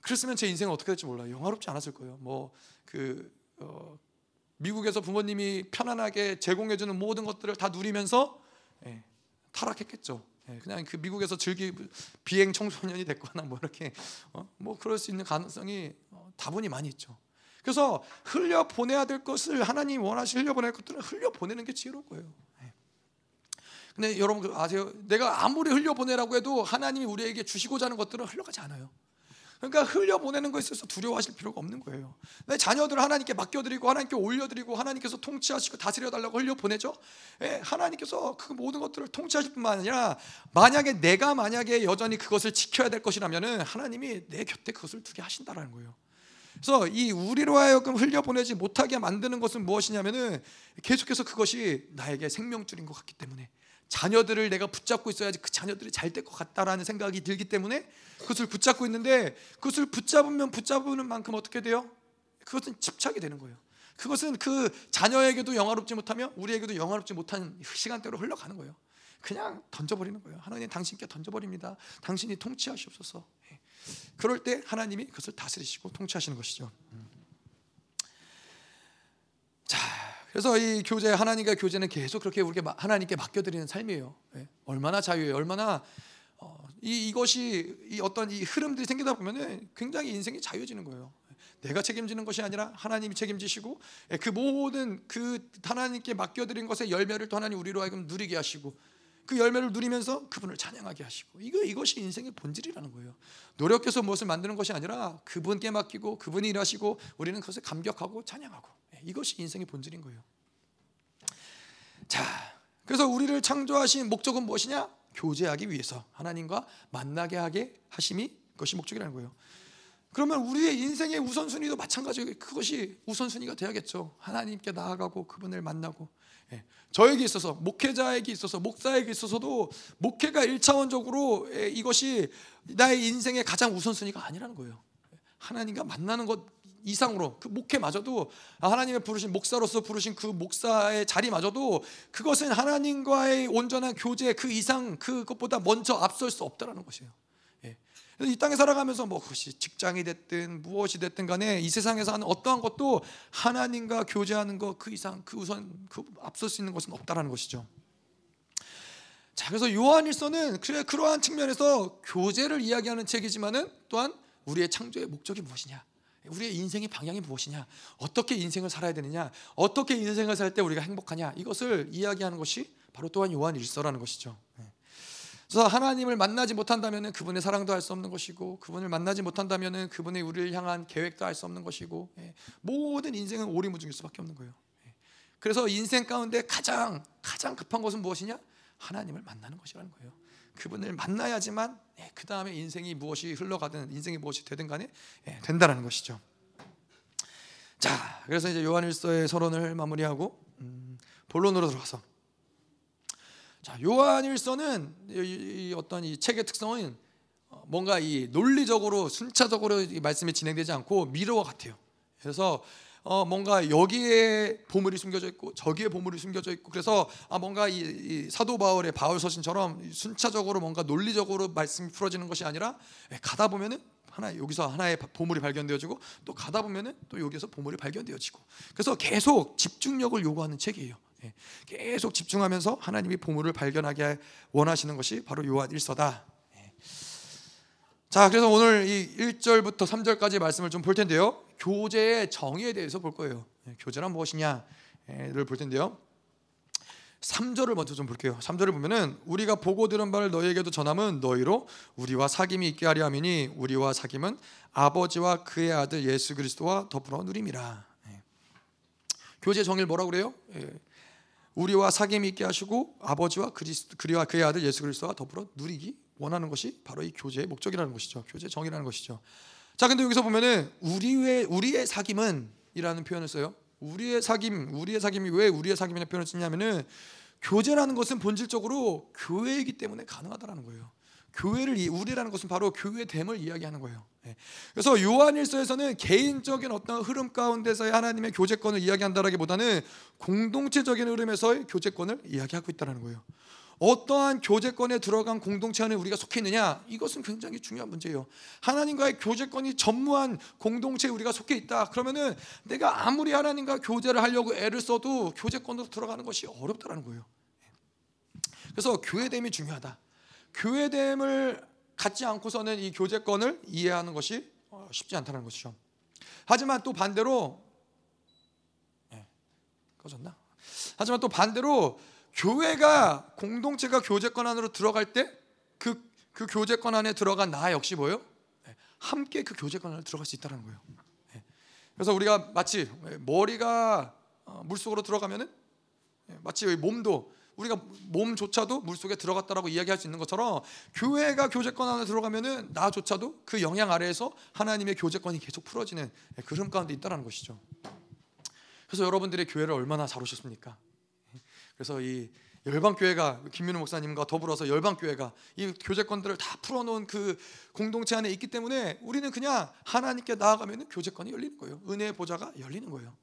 그랬으면 제 인생은 어떻게 될지 몰라요. 영화롭지 않았을 거예요. 뭐그 어, 미국에서 부모님이 편안하게 제공해주는 모든 것들을 다 누리면서 예, 타락했겠죠. 예, 그냥 그 미국에서 즐기 비행 청소년이 됐거나 뭐 이렇게 어, 뭐 그럴 수 있는 가능성이 어, 다분히 많이 있죠. 그래서 흘려 보내야 될 것을 하나님 원하시 흘려 보낼 것들은 흘려 보내는 게 지혜로운 거예요. 예. 근데 여러분 그 아세요? 내가 아무리 흘려 보내라고 해도 하나님이 우리에게 주시고자 하는 것들은 흘러가지 않아요. 그러니까 흘려 보내는 것에 있어서 두려워하실 필요가 없는 거예요. 내 자녀들을 하나님께 맡겨드리고 하나님께 올려드리고 하나님께서 통치하시고 다스려달라고 흘려 보내죠. 예, 하나님께서 그 모든 것들을 통치하실 뿐만 아니라 만약에 내가 만약에 여전히 그것을 지켜야 될 것이라면은 하나님이 내 곁에 그것을 두게 하신다라는 거예요. 그래서 이 우리로 하여금 흘려보내지 못하게 만드는 것은 무엇이냐면은 계속해서 그것이 나에게 생명줄인 것 같기 때문에 자녀들을 내가 붙잡고 있어야지 그 자녀들이 잘 될 것 같다라는 생각이 들기 때문에 그것을 붙잡고 있는데 그것을 붙잡으면 붙잡는 만큼 어떻게 돼요? 그것은 집착이 되는 거예요. 그것은 그 자녀에게도 영화롭지 못하며 우리에게도 영화롭지 못한 시간대로 흘러가는 거예요. 그냥 던져버리는 거예요. 하나님 당신께 던져버립니다. 당신이 통치하시옵소서. 예. 그럴 때 하나님이 그것을 다스리시고 통치하시는 것이죠. 자, 그래서 이 교제 하나님과 교제는 계속 그렇게 우리가 하나님께 맡겨드리는 삶이에요. 네. 얼마나 자유예요. 얼마나 어, 이 이것이 이 어떤 이 흐름들이 생기다 보면은 굉장히 인생이 자유해지는 거예요. 내가 책임지는 것이 아니라 하나님이 책임지시고 예, 그 모든 그 하나님께 맡겨드린 것의 열매를 또 하나님 우리로 하여금 누리게 하시고 그 열매를 누리면서 그분을 찬양하게 하시고 이거 이것이 인생의 본질이라는 거예요. 노력해서 무엇을 만드는 것이 아니라 그분께 맡기고 그분이 일하시고 우리는 그것을 감격하고 찬양하고 예, 이것이 인생의 본질인 거예요. 자, 그래서 우리를 창조하신 목적은 무엇이냐? 교제하기 위해서 하나님과 만나게 하게 하심이 그것이 목적이라는 거예요. 그러면 우리의 인생의 우선순위도 마찬가지로 그것이 우선순위가 돼야겠죠. 하나님께 나아가고 그분을 만나고 예. 저에게 있어서 목회자에게 있어서 목사에게 있어서도 목회가 일차원적으로 예, 이것이 나의 인생의 가장 우선순위가 아니라는 거예요. 하나님과 만나는 것 이상으로 그 목회마저도 하나님의 부르신 목사로서 부르신 그 목사의 자리마저도 그것은 하나님과의 온전한 교제 그 이상 그것보다 먼저 앞설 수 없다라는 것이에요. 예. 이 땅에 살아가면서 뭐 그것이 직장이 됐든 무엇이 됐든 간에 이 세상에서 하는 어떠한 것도 하나님과 교제하는 것 그 이상 그 우선 그 앞설 수 있는 것은 없다라는 것이죠. 자 그래서 요한일서는 그래 그러한 측면에서 교제를 이야기하는 책이지만은 또한 우리의 창조의 목적이 무엇이냐 우리의 인생의 방향이 무엇이냐? 어떻게 인생을 살아야 되느냐? 어떻게 인생을 살 때 우리가 행복하냐? 이것을 이야기하는 것이 바로 또한 요한 일서라는 것이죠. 네. 그래서 하나님을 만나지 못한다면 그분의 사랑도 할 수 없는 것이고 그분을 만나지 못한다면 그분의 우리를 향한 계획도 할 수 없는 것이고 예. 모든 인생은 오리무중일 수밖에 없는 거예요. 예. 그래서 인생 가운데 가장 가장 급한 것은 무엇이냐? 하나님을 만나는 것이라는 거예요. 그분을 만나야지만 예, 그 다음에 인생이 무엇이 흘러가든 인생이 무엇이 되든 간에 예, 된다는 것이죠. 자, 그래서 이제 요한일서의 서론을 마무리하고 음, 본론으로 들어가서 자, 요한일서는 이, 이 어떤 이 책의 특성은 어, 뭔가 이 논리적으로 순차적으로 이 말씀이 진행되지 않고 미러와 같아요. 그래서 어 뭔가 여기에 보물이 숨겨져 있고 저기에 보물이 숨겨져 있고 그래서 아 뭔가 이, 이 사도 바울의 바울 서신처럼 순차적으로 뭔가 논리적으로 말씀이 풀어지는 것이 아니라 예, 가다 보면은 하나 여기서 하나의 보물이 발견되어지고 또 가다 보면은 또 여기서 보물이 발견되어지고 그래서 계속 집중력을 요구하는 책이에요. 예, 계속 집중하면서 하나님이 보물을 발견하게 원하시는 것이 바로 요한 일서다. 예. 자, 그래서 오늘 이 1절부터 3절까지 말씀을 좀 볼 텐데요. 교제의 정의에 대해서 볼 거예요. 예, 교제란 무엇이냐를 볼 텐데요. 3절을 먼저 좀 볼게요. 3절을 보면은 우리가 보고 들은 바를 너희에게도 전함은 너희로 우리와 사귐이 있게 하려 함이니 우리와 사귐은 아버지와 그의 아들 예수 그리스도와 더불어 누림이라. 예. 교제 정의를 뭐라고 그래요? 예. 우리와 사귐이 있게 하시고 아버지와 그리스도 그리와 그의 아들 예수 그리스도와 더불어 누리기 원하는 것이 바로 이 교제의 목적이라는 것이죠. 교제 정의라는 것이죠. 자, 근데 여기서 보면은 우리의 우리의 사귐은이라는 표현을 써요. 우리의 사귐, 우리의 사귐이 왜 우리의 사귐이라는 표현을 쓰냐면은 교제라는 것은 본질적으로 교회이기 때문에 가능하다라는 거예요. 교회를 우리라는 것은 바로 교회됨을 이야기하는 거예요. 예. 그래서 요한일서에서는 개인적인 어떤 흐름 가운데서의 하나님의 교제권을 이야기한다라기보다는 공동체적인 흐름에서의 교제권을 이야기하고 있다는 거예요. 어떠한 교제권에 들어간 공동체 안에 우리가 속해 있느냐 이것은 굉장히 중요한 문제예요. 하나님과의 교제권이 전무한 공동체에 우리가 속해 있다. 그러면은 내가 아무리 하나님과 교제를 하려고 애를 써도 교제권으로 들어가는 것이 어렵다라는 거예요. 그래서 교회됨이 중요하다. 교회됨을 갖지 않고서는 이 교제권을 이해하는 것이 어, 쉽지 않다는 것이죠. 하지만 또 반대로 네, 꺼졌나? 하지만 또 반대로 교회가 공동체가 교제권 안으로 들어갈 때그 그 교제권 안에 들어간 나 역시 뭐요? 네, 함께 그 교제권 안에 들어갈 수 있다는 거예요. 네. 그래서 우리가 마치 머리가 어, 물 속으로 들어가면은 네, 마치 몸도 우리가 몸조차도 물 속에 들어갔다라고 이야기할 수 있는 것처럼 교회가 교제권 안에 들어가면은 나조차도 그 영향 아래에서 하나님의 교제권이 계속 풀어지는 그런 가운데 있다라는 것이죠. 그래서 여러분들의 교회를 얼마나 잘 오셨습니까? 그래서 이 열방 교회가 김민우 목사님과 더불어서 열방 교회가 이 교제권들을 다 풀어놓은 그 공동체 안에 있기 때문에 우리는 그냥 하나님께 나아가면 교제권이 열리는 거예요. 은혜의 보좌가 열리는 거예요.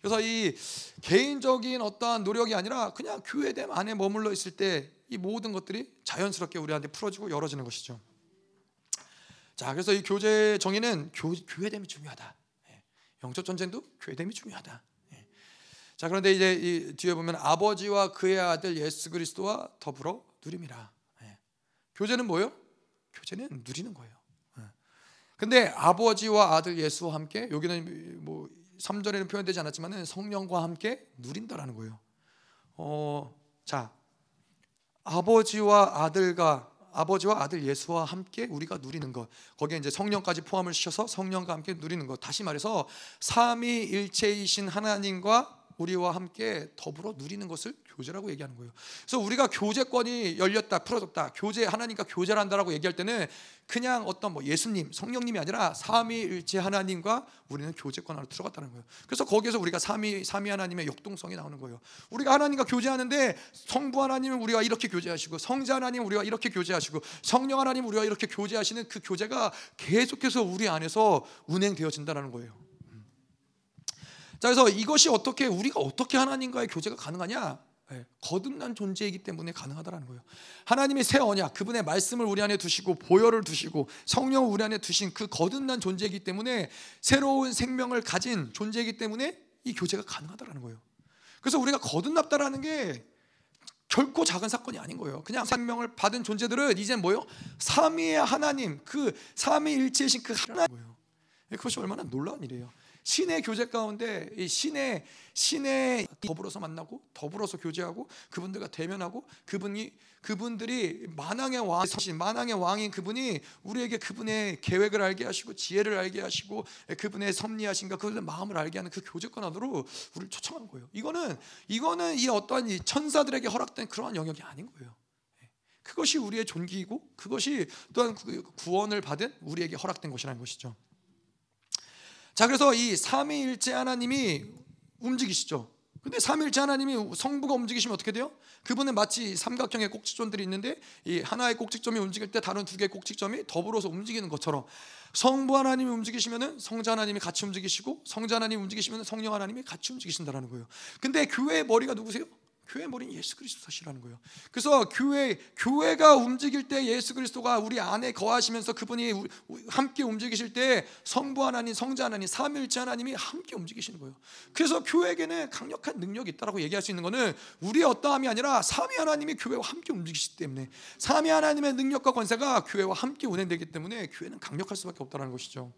예. 그래서 이 개인적인 어떠한 노력이 아니라 그냥 교회됨 안에 머물러 있을 때 이 모든 것들이 자연스럽게 우리한테 풀어지고 열어지는 것이죠. 자, 그래서 이 교제 정의는 교, 교회됨이 중요하다. 예. 영적 전쟁도 교회됨이 중요하다. 자 그런데 이제 이 뒤에 보면 아버지와 그의 아들 예수 그리스도와 더불어 누림이라. 예. 교제는 뭐요? 교제는 누리는 거예요. 예. 근데 아버지와 아들 예수와 함께 여기는 뭐 3절에는 표현되지 않았지만은 성령과 함께 누린다라는 거예요. 어, 자 아버지와 아들과 아버지와 아들 예수와 함께 우리가 누리는 것 거기에 이제 성령까지 포함을 시켜서 성령과 함께 누리는 것 다시 말해서 삼위일체이신 하나님과 우리와 함께 더불어 누리는 것을 교제라고 얘기하는 거예요. 그래서 우리가 교제권이 열렸다, 풀어졌다, 교제 하나님과 교제를 한다라고 얘기할 때는 그냥 어떤 뭐 예수님, 성령님이 아니라 삼위일체 하나님과 우리는 교제권 안으로 들어갔다는 거예요. 그래서 거기에서 우리가 삼위 삼위 하나님의 역동성이 나오는 거예요. 우리가 하나님과 교제하는데 성부 하나님은 우리와 이렇게 교제하시고 성자 하나님 우리와 이렇게 교제하시고 성령 하나님 우리와 이렇게 교제하시는 그 교제가 계속해서 우리 안에서 운행되어진다는 거예요. 자 그래서 이것이 어떻게 우리가 어떻게 하나님과의 교제가 가능하냐? 네, 거듭난 존재이기 때문에 가능하다라는 거예요. 하나님의 새 언약, 그분의 말씀을 우리 안에 두시고 보혈을 두시고 성령을 우리 안에 두신 그 거듭난 존재이기 때문에 새로운 생명을 가진 존재이기 때문에 이 교제가 가능하다라는 거예요. 그래서 우리가 거듭났다라는 게 결코 작은 사건이 아닌 거예요. 그냥 생명을 받은 존재들은 이제 뭐요? 삼위의 하나님, 그 삼위일체이신 그 하나님이에요. 그것이 얼마나 놀라운 일이에요. 신의 교제 가운데 이 신의 신의 더불어서 만나고 더불어서 교제하고 그분들과 대면하고 그분이 그분들이 만왕의 왕신 만왕의 왕인 그분이 우리에게 그분의 계획을 알게 하시고 지혜를 알게 하시고 그분의 섭리하신가 그분의 마음을 알게 하는 그 교제권 안으로 우리를 초청한 거예요. 이거는 이거는 이 어떠한 이 천사들에게 허락된 그러한 영역이 아닌 거예요. 예. 그것이 우리의 존귀이고 그것이 또한 그 구원을 받은 우리에게 허락된 것이라는 것이죠. 자, 그래서 이 삼위일체 하나님이 움직이시죠. 근데 삼일째 하나님이 성부가 움직이시면 어떻게 돼요? 그분은 마치 삼각형의 꼭지점들이 있는데 이 하나의 꼭지점이 움직일 때 다른 두 개의 꼭지점이 더불어서 움직이는 것처럼 성부 하나님이 움직이시면은 성자 하나님이 같이 움직이시고 성자 하나님이 움직이시면 성령 하나님이 같이 움직이신다라는 거예요. 근데 교회의 머리가 누구세요? 교회 머리는 예수 그리스도시라는 거예요. 그래서 교회 교회가 움직일 때 예수 그리스도가 우리 안에 거하시면서 그분이 함께 움직이실 때 성부 하나님, 성자 하나님, 삼일째 하나님이 함께 움직이시는 거예요. 그래서 교회에게는 강력한 능력이 있다라고 얘기할 수 있는 것은 우리의 어떠함이 아니라 삼위 하나님이 교회와 함께 움직이시기 때문에 삼위 하나님의 능력과 권세가 교회와 함께 운행되기 때문에 교회는 강력할 수밖에 없다는 것이죠.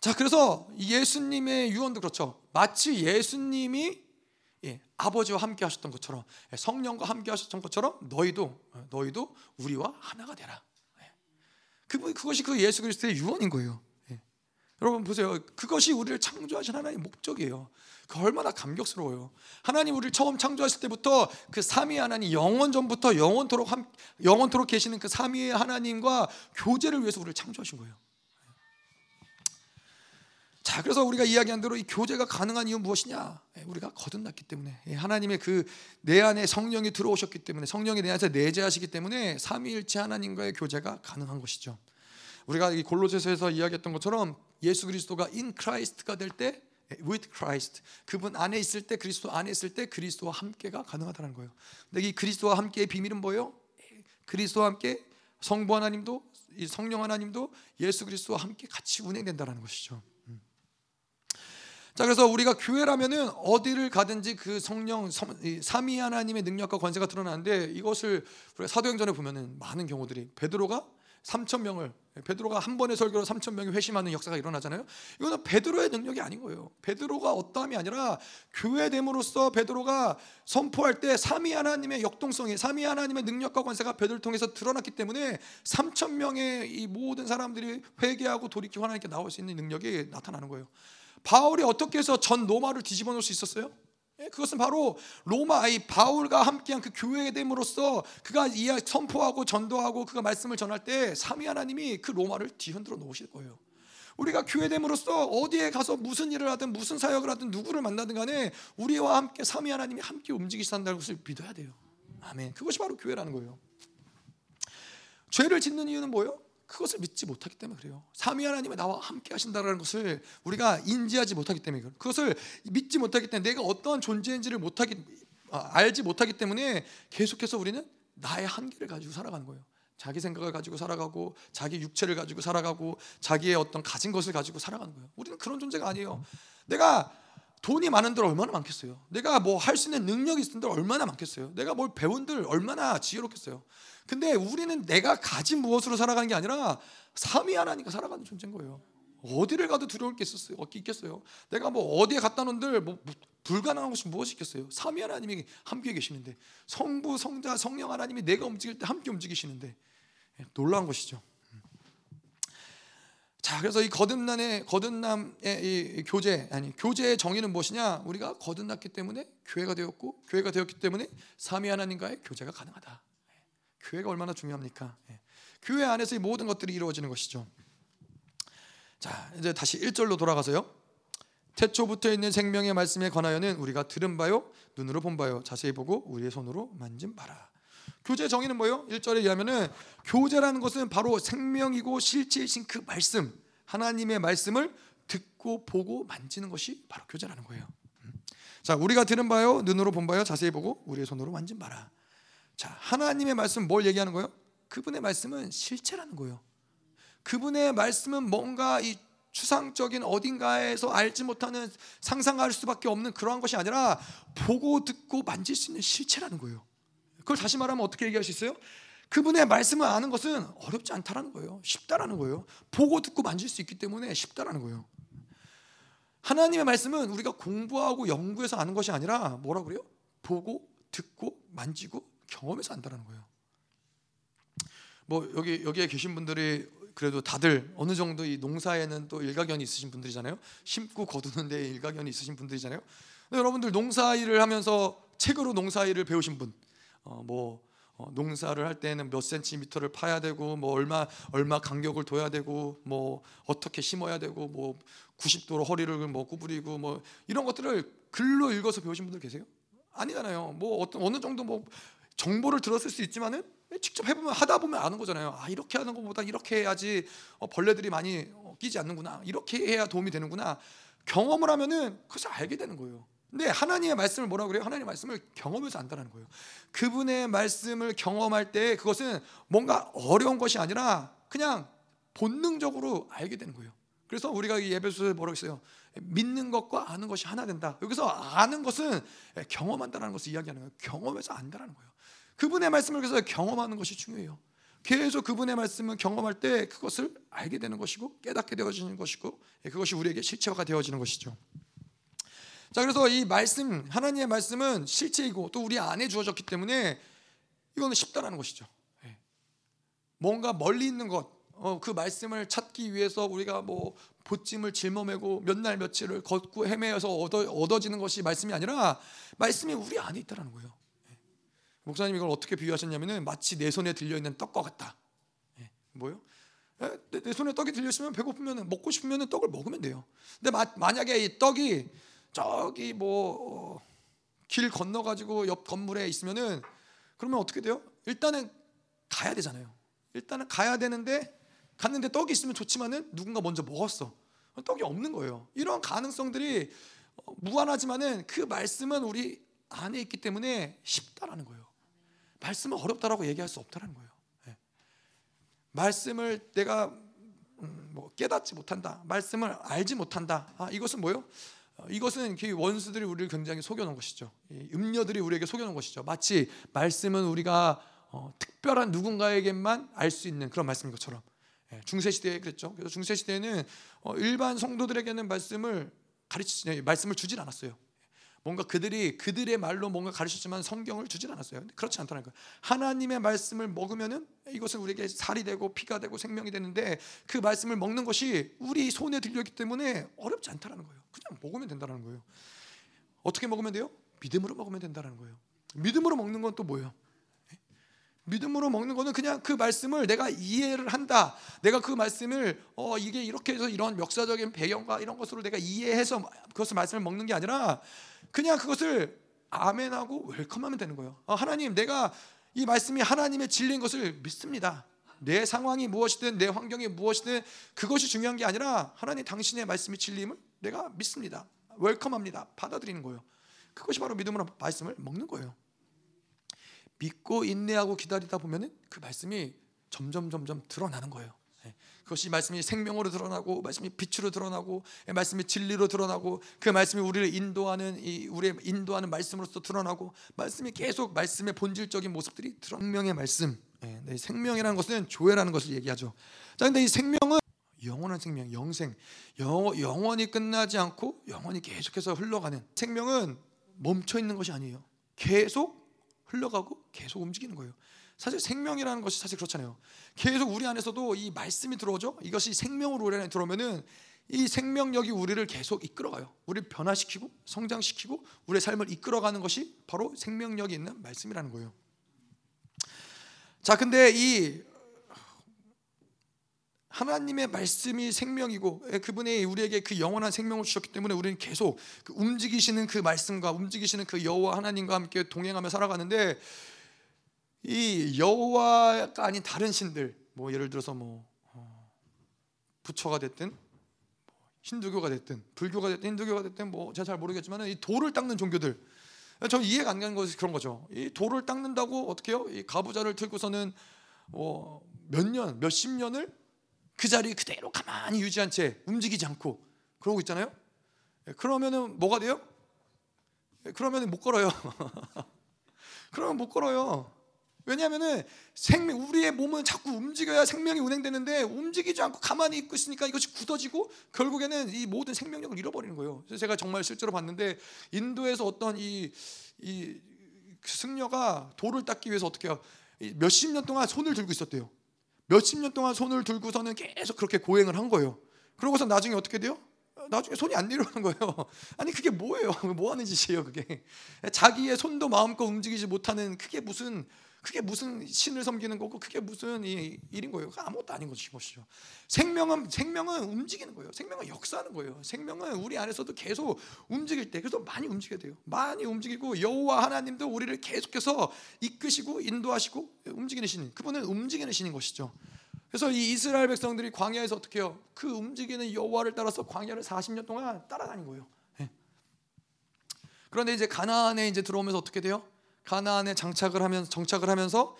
자, 그래서 예수님의 유언도 그렇죠. 마치 예수님이 예, 아버지와 함께 하셨던 것처럼 예, 성령과 함께 하셨던 것처럼 너희도 어, 너희도 우리와 하나가 되라. 예. 그 그것이 그 예수 그리스도의 유언인 거예요. 예. 여러분 보세요. 그것이 우리를 창조하신 하나님의 목적이에요. 그 얼마나 감격스러워요. 하나님 우리를 처음 창조하실 때부터 그 삼위 하나님 영원 전부터 영원토록 함, 영원토록 계시는 그 삼위의 하나님과 교제를 위해서 우리를 창조하신 거예요. 자, 그래서 우리가 이야기한 대로 이 교제가 가능한 이유 무엇이냐? 예, 우리가 거듭났기 때문에 예, 하나님의 그 내 안에 성령이 들어오셨기 때문에 성령이 내 안에서 내재하시기 때문에 삼위일체 하나님과의 교제가 가능한 것이죠. 우리가 이 골로새서에서 이야기했던 것처럼 예수 그리스도가 in Christ가 될때 예, with Christ 그분 안에 있을 때 그리스도 안에 있을 때 그리스도와 함께가 가능하다는 거예요. 근데 이 그리스도와 함께의 비밀은 뭐예요? 그리스도와 함께 성부 하나님도 이 성령 하나님도 예수 그리스도와 함께 같이 운행된다는 것이죠. 자 그래서 우리가 교회라면은 어디를 가든지 그 성령 삼위 하나님의 능력과 권세가 드러나는데 이것을 사도행전에 보면은 많은 경우들이 베드로가 3천 명을 베드로가 한 번의 설교로 3천 명이 회심하는 역사가 일어나잖아요. 이거는 베드로의 능력이 아닌 거예요. 베드로가 어떠함이 아니라 교회됨으로써 베드로가 선포할 때 삼위 하나님의 역동성이 삼위 하나님의 능력과 권세가 베드로를 통해서 드러났기 때문에 3천 명의 이 모든 사람들이 회개하고 돌이키고 하나님께 나올 수 있는 능력이 나타나는 거예요. 바울이 어떻게 해서 전 로마를 뒤집어 놓을 수 있었어요? 예, 그것은 바로 로마 이 바울과 함께한 그 교회에 됨으로써 그가 이야 선포하고 전도하고 그가 말씀을 전할 때 삼위 하나님이 그 로마를 뒤흔들어 놓으실 거예요. 우리가 교회됨으로써 어디에 가서 무슨 일을 하든 무슨 사역을 하든 누구를 만나든 간에 우리와 함께 삼위 하나님이 함께 움직이신다는 것을 믿어야 돼요. 아멘. 그것이 바로 교회라는 거예요. 죄를 짓는 이유는 뭐예요? 그것을 믿지 못하기 때문에 그래요. 삼위 하나님이 나와 함께 하신다는 것을 우리가 인지하지 못하기 때문에 그래요. 그것을 믿지 못하기 때문에 내가 어떠한 존재인지를 못하기 아, 알지 못하기 때문에 계속해서 우리는 나의 한계를 가지고 살아가는 거예요. 자기 생각을 가지고 살아가고 자기 육체를 가지고 살아가고 자기의 어떤 가진 것을 가지고 살아가는 거예요. 우리는 그런 존재가 아니에요. 내가 돈이 많은들 얼마나 많겠어요. 내가 뭐 할 수 있는 능력이 있는들 얼마나 많겠어요. 내가 뭘 배운들 얼마나 지혜롭겠어요. 근데 우리는 내가 가진 무엇으로 살아가는 게 아니라 삼위 하나님과 살아가는 존재인 거예요. 어디를 가도 두려울 게 있었어요. 있겠어요. 내가 뭐 어디에 갖다 놓은들 뭐 불가능한 것이 무엇이 있겠어요. 삼위 하나님이 함께 계시는데 성부, 성자, 성령 하나님이 내가 움직일 때 함께 움직이시는데 예, 놀라운 것이죠. 자, 그래서 이 거듭남의 거듭남의 이 교제 아니 교제의 정의는 무엇이냐? 우리가 거듭났기 때문에 교회가 되었고 교회가 되었기 때문에 삼위 하나님과의 교제가 가능하다. 교회가 얼마나 중요합니까? 예. 교회 안에서 이 모든 것들이 이루어지는 것이죠. 자, 이제 다시 1절로 돌아가서요. 태초부터 있는 생명의 말씀에 관하여는 우리가 들은 바요, 눈으로 본 바요, 자세히 보고 우리의 손으로 만진 바라. 교제 정의는 뭐예요? 1절에 의하면은 교제라는 것은 바로 생명이고 실체이신 그 말씀, 하나님의 말씀을 듣고 보고 만지는 것이 바로 교제라는 거예요. 음. 자, 우리가 들은 바요, 눈으로 본 바요, 자세히 보고 우리의 손으로 만진 바라. 자, 하나님의 말씀 뭘 얘기하는 거예요? 그분의 말씀은 실체라는 거예요. 그분의 말씀은 뭔가 이 추상적인 어딘가에서 알지 못하는 상상할 수밖에 없는 그러한 것이 아니라 보고 듣고 만질 수 있는 실체라는 거예요. 그걸 다시 말하면 어떻게 얘기할 수 있어요? 그분의 말씀을 아는 것은 어렵지 않다라는 거예요. 쉽다라는 거예요. 보고 듣고 만질 수 있기 때문에 쉽다라는 거예요. 하나님의 말씀은 우리가 공부하고 연구해서 아는 것이 아니라 뭐라 그래요? 보고 듣고 만지고 경험해서 안다라는 거예요. 뭐 여기 여기에 계신 분들이 그래도 다들 어느 정도 이 농사에는 또 일가견이 있으신 분들이잖아요. 심고 거두는 데 일가견이 있으신 분들이잖아요. 여러분들 농사 일을 하면서 책으로 농사 일을 배우신 분, 어, 뭐 어, 농사를 할 때는 몇 센티미터를 파야 되고 뭐 얼마 얼마 간격을 둬야 되고 뭐 어떻게 심어야 되고 뭐 90도로 허리를 뭐 구부리고 뭐 이런 것들을 글로 읽어서 배우신 분들 계세요? 아니잖아요. 뭐 어떤 어느 정도 뭐 정보를 들었을 수 있지만은 직접 해보면 하다 보면 아는 거잖아요. 아 이렇게 하는 것보다 이렇게 해야지 어, 벌레들이 많이 어, 끼지 않는구나. 이렇게 해야 도움이 되는구나. 경험을 하면은 그것을 알게 되는 거예요. 근데 하나님의 말씀을 뭐라고 그래요? 하나님의 말씀을 경험해서 안다는 거예요. 그분의 말씀을 경험할 때 그것은 뭔가 어려운 것이 아니라 그냥 본능적으로 알게 되는 거예요. 그래서 우리가 예배소에 뭐라고 했어요? 믿는 것과 아는 것이 하나 된다. 여기서 아는 것은 경험한다는 것을 이야기하는 거예요. 경험해서 안다는 거예요. 그분의 말씀을 그래서 경험하는 것이 중요해요. 계속 그분의 말씀을 경험할 때 그것을 알게 되는 것이고 깨닫게 되어지는 것이고 그것이 우리에게 실체화가 되어지는 것이죠. 자, 그래서 이 말씀, 하나님의 말씀은 실체이고 또 우리 안에 주어졌기 때문에 이거는 쉽다라는 것이죠. 예. 뭔가 멀리 있는 것, 어, 그 말씀을 찾기 위해서 우리가 뭐 보찜을 짊어매고 몇 날 며칠을 걷고 헤매어서 얻어, 얻어지는 것이 말씀이 아니라 말씀이 우리 안에 있다라는 거예요. 예. 목사님 이걸 어떻게 비유하셨냐면은 마치 내 손에 들려 있는 떡과 같다. 예. 뭐요? 내, 내, 손에 떡이 들려 있으면 배고프면 먹고 싶으면 떡을 먹으면 돼요. 근데 마, 만약에 이 떡이 저기 뭐길 어, 건너 가지고 옆 건물에 있으면은 그러면 어떻게 돼요? 일단은 가야 되잖아요. 일단은 가야 되는데 갔는데 떡이 있으면 좋지만은 누군가 먼저 먹었어. 떡이 없는 거예요. 이런 가능성들이 어, 무한하지만은 그 말씀은 우리 안에 있기 때문에 쉽다라는 거예요. 말씀은 어렵다라고 얘기할 수 없다라는 거예요. 네. 말씀을 내가 음, 뭐 깨닫지 못한다. 말씀을 알지 못한다. 아, 이것은 뭐요? 어, 이것은 그 원수들이 우리를 굉장히 속여놓은 것이죠. 음녀들이 우리에게 속여놓은 것이죠. 마치 말씀은 우리가 어, 특별한 누군가에게만 알 수 있는 그런 말씀인 것처럼 예, 중세 시대에 그랬죠. 그래서 중세 시대에는 어, 일반 성도들에게는 말씀을 가르치지 말씀을 주질 않았어요. 뭔가 그들이 그들의 말로 뭔가 가르쳤지만 성경을 주질 않았어요. 그렇지 않다는 거예요. 하나님의 말씀을 먹으면은 이것은 우리에게 살이 되고 피가 되고 생명이 되는데 그 말씀을 먹는 것이 우리 손에 들려있기 때문에 어렵지 않다는 거예요. 그냥 먹으면 된다는 거예요. 어떻게 먹으면 돼요? 믿음으로 먹으면 된다는 거예요. 믿음으로 먹는 건 또 뭐예요? 믿음으로 먹는 거는 그냥 그 말씀을 내가 이해를 한다. 내가 그 말씀을 어 이게 이렇게 해서 이런 역사적인 배경과 이런 것으로 내가 이해해서 그것을 말씀을 먹는 게 아니라 그냥 그것을 아멘하고 웰컴하면 되는 거예요. 어, 하나님, 내가 이 말씀이 하나님의 진리인 것을 믿습니다. 내 상황이 무엇이든 내 환경이 무엇이든 그것이 중요한 게 아니라 하나님 당신의 말씀이 진리임을 내가 믿습니다. 웰컴합니다. 받아들이는 거예요. 그것이 바로 믿음으로 말씀을 먹는 거예요. 믿고 인내하고 기다리다 보면은 그 말씀이 점점 점점 드러나는 거예요. 예. 그것이 말씀이 생명으로 드러나고 말씀이 빛으로 드러나고 예, 말씀이 진리로 드러나고 그 말씀이 우리를 인도하는 이 우리의 인도하는 말씀으로서 드러나고 말씀이 계속 말씀의 본질적인 모습들이 드러나. 생명의 말씀. 예, 네, 생명이라는 것은 조회라는 것을 얘기하죠. 자, 근데 이 생명은 영원한 생명, 영생, 영, 영원히 끝나지 않고 영원히 계속해서 흘러가는 생명은 멈춰 있는 것이 아니에요. 계속 흘러가고 계속 움직이는 거예요. 사실 생명이라는 것이 사실 그렇잖아요. 계속 우리 안에서도 이 말씀이 들어오죠. 이것이 생명으로 우리 안에 들어오면은 이 생명력이 우리를 계속 이끌어가요. 우리를 변화시키고 성장시키고 우리의 삶을 이끌어가는 것이 바로 생명력이 있는 말씀이라는 거예요. 자, 근데 이 하나님의 말씀이 생명이고 예, 그분이 우리에게 그 영원한 생명을 주셨기 때문에 우리는 계속 그 움직이시는 그 말씀과 움직이시는 그 여호와 하나님과 함께 동행하며 살아가는데 이 여호와가 아닌 다른 신들 뭐 예를 들어서 뭐 어, 부처가 됐든 뭐 힌두교가 됐든 불교가 됐든 힌두교가 됐든 뭐 제가 잘 모르겠지만 이 돌을 닦는 종교들 저 이해가 안 가는 것이 그런 거죠. 이 돌을 닦는다고 어떻게 해요? 이 가부좌를 들고서는 뭐 몇 년, 몇 십 년을 그 자리 그대로 가만히 유지한 채 움직이지 않고 그러고 있잖아요. 예, 그러면은 뭐가 돼요? 예, 그러면은 못 걸어요. (laughs) 그러면 못 걸어요. 왜냐하면은 생명 우리의 몸은 자꾸 움직여야 생명이 운행되는데 움직이지 않고 가만히 있고 있으니까 이것이 굳어지고 결국에는 이 모든 생명력을 잃어버리는 거예요. 그래서 제가 정말 실제로 봤는데 인도에서 어떤 이, 이 승려가 돌을 닦기 위해서 어떻게 해요? 몇십 년 동안 손을 들고 있었대요. 몇십 년 동안 손을 들고서는 계속 그렇게 고행을 한 거예요. 그러고서 나중에 어떻게 돼요? 나중에 손이 안 내려오는 거예요. (laughs) 아니 그게 뭐예요? (laughs) 뭐 하는 짓이에요, 그게? 자기의 손도 마음껏 움직이지 못하는 그게 무슨 그게 무슨 신을 섬기는 거고 그게 무슨 일인 거예요? 아무것도 아닌 것이죠. 생명은 생명은 움직이는 거예요. 생명은 역사하는 거예요. 생명은 우리 안에서도 계속 움직일 때 그래서 많이 움직여야 돼요. 많이 움직이고 여호와 하나님도 우리를 계속해서 이끄시고 인도하시고 움직이는 신. 그분은 움직이는 신인 것이죠. 그래서 이 이스라엘 백성들이 광야에서 어떻게 해요? 그 움직이는 여호와를 따라서 광야를 40년 동안 따라다닌 거예요. 네. 그런데 이제 가나안에 이제 들어오면서 어떻게 돼요? 가나안에 장착을 하면서 정착을 하면서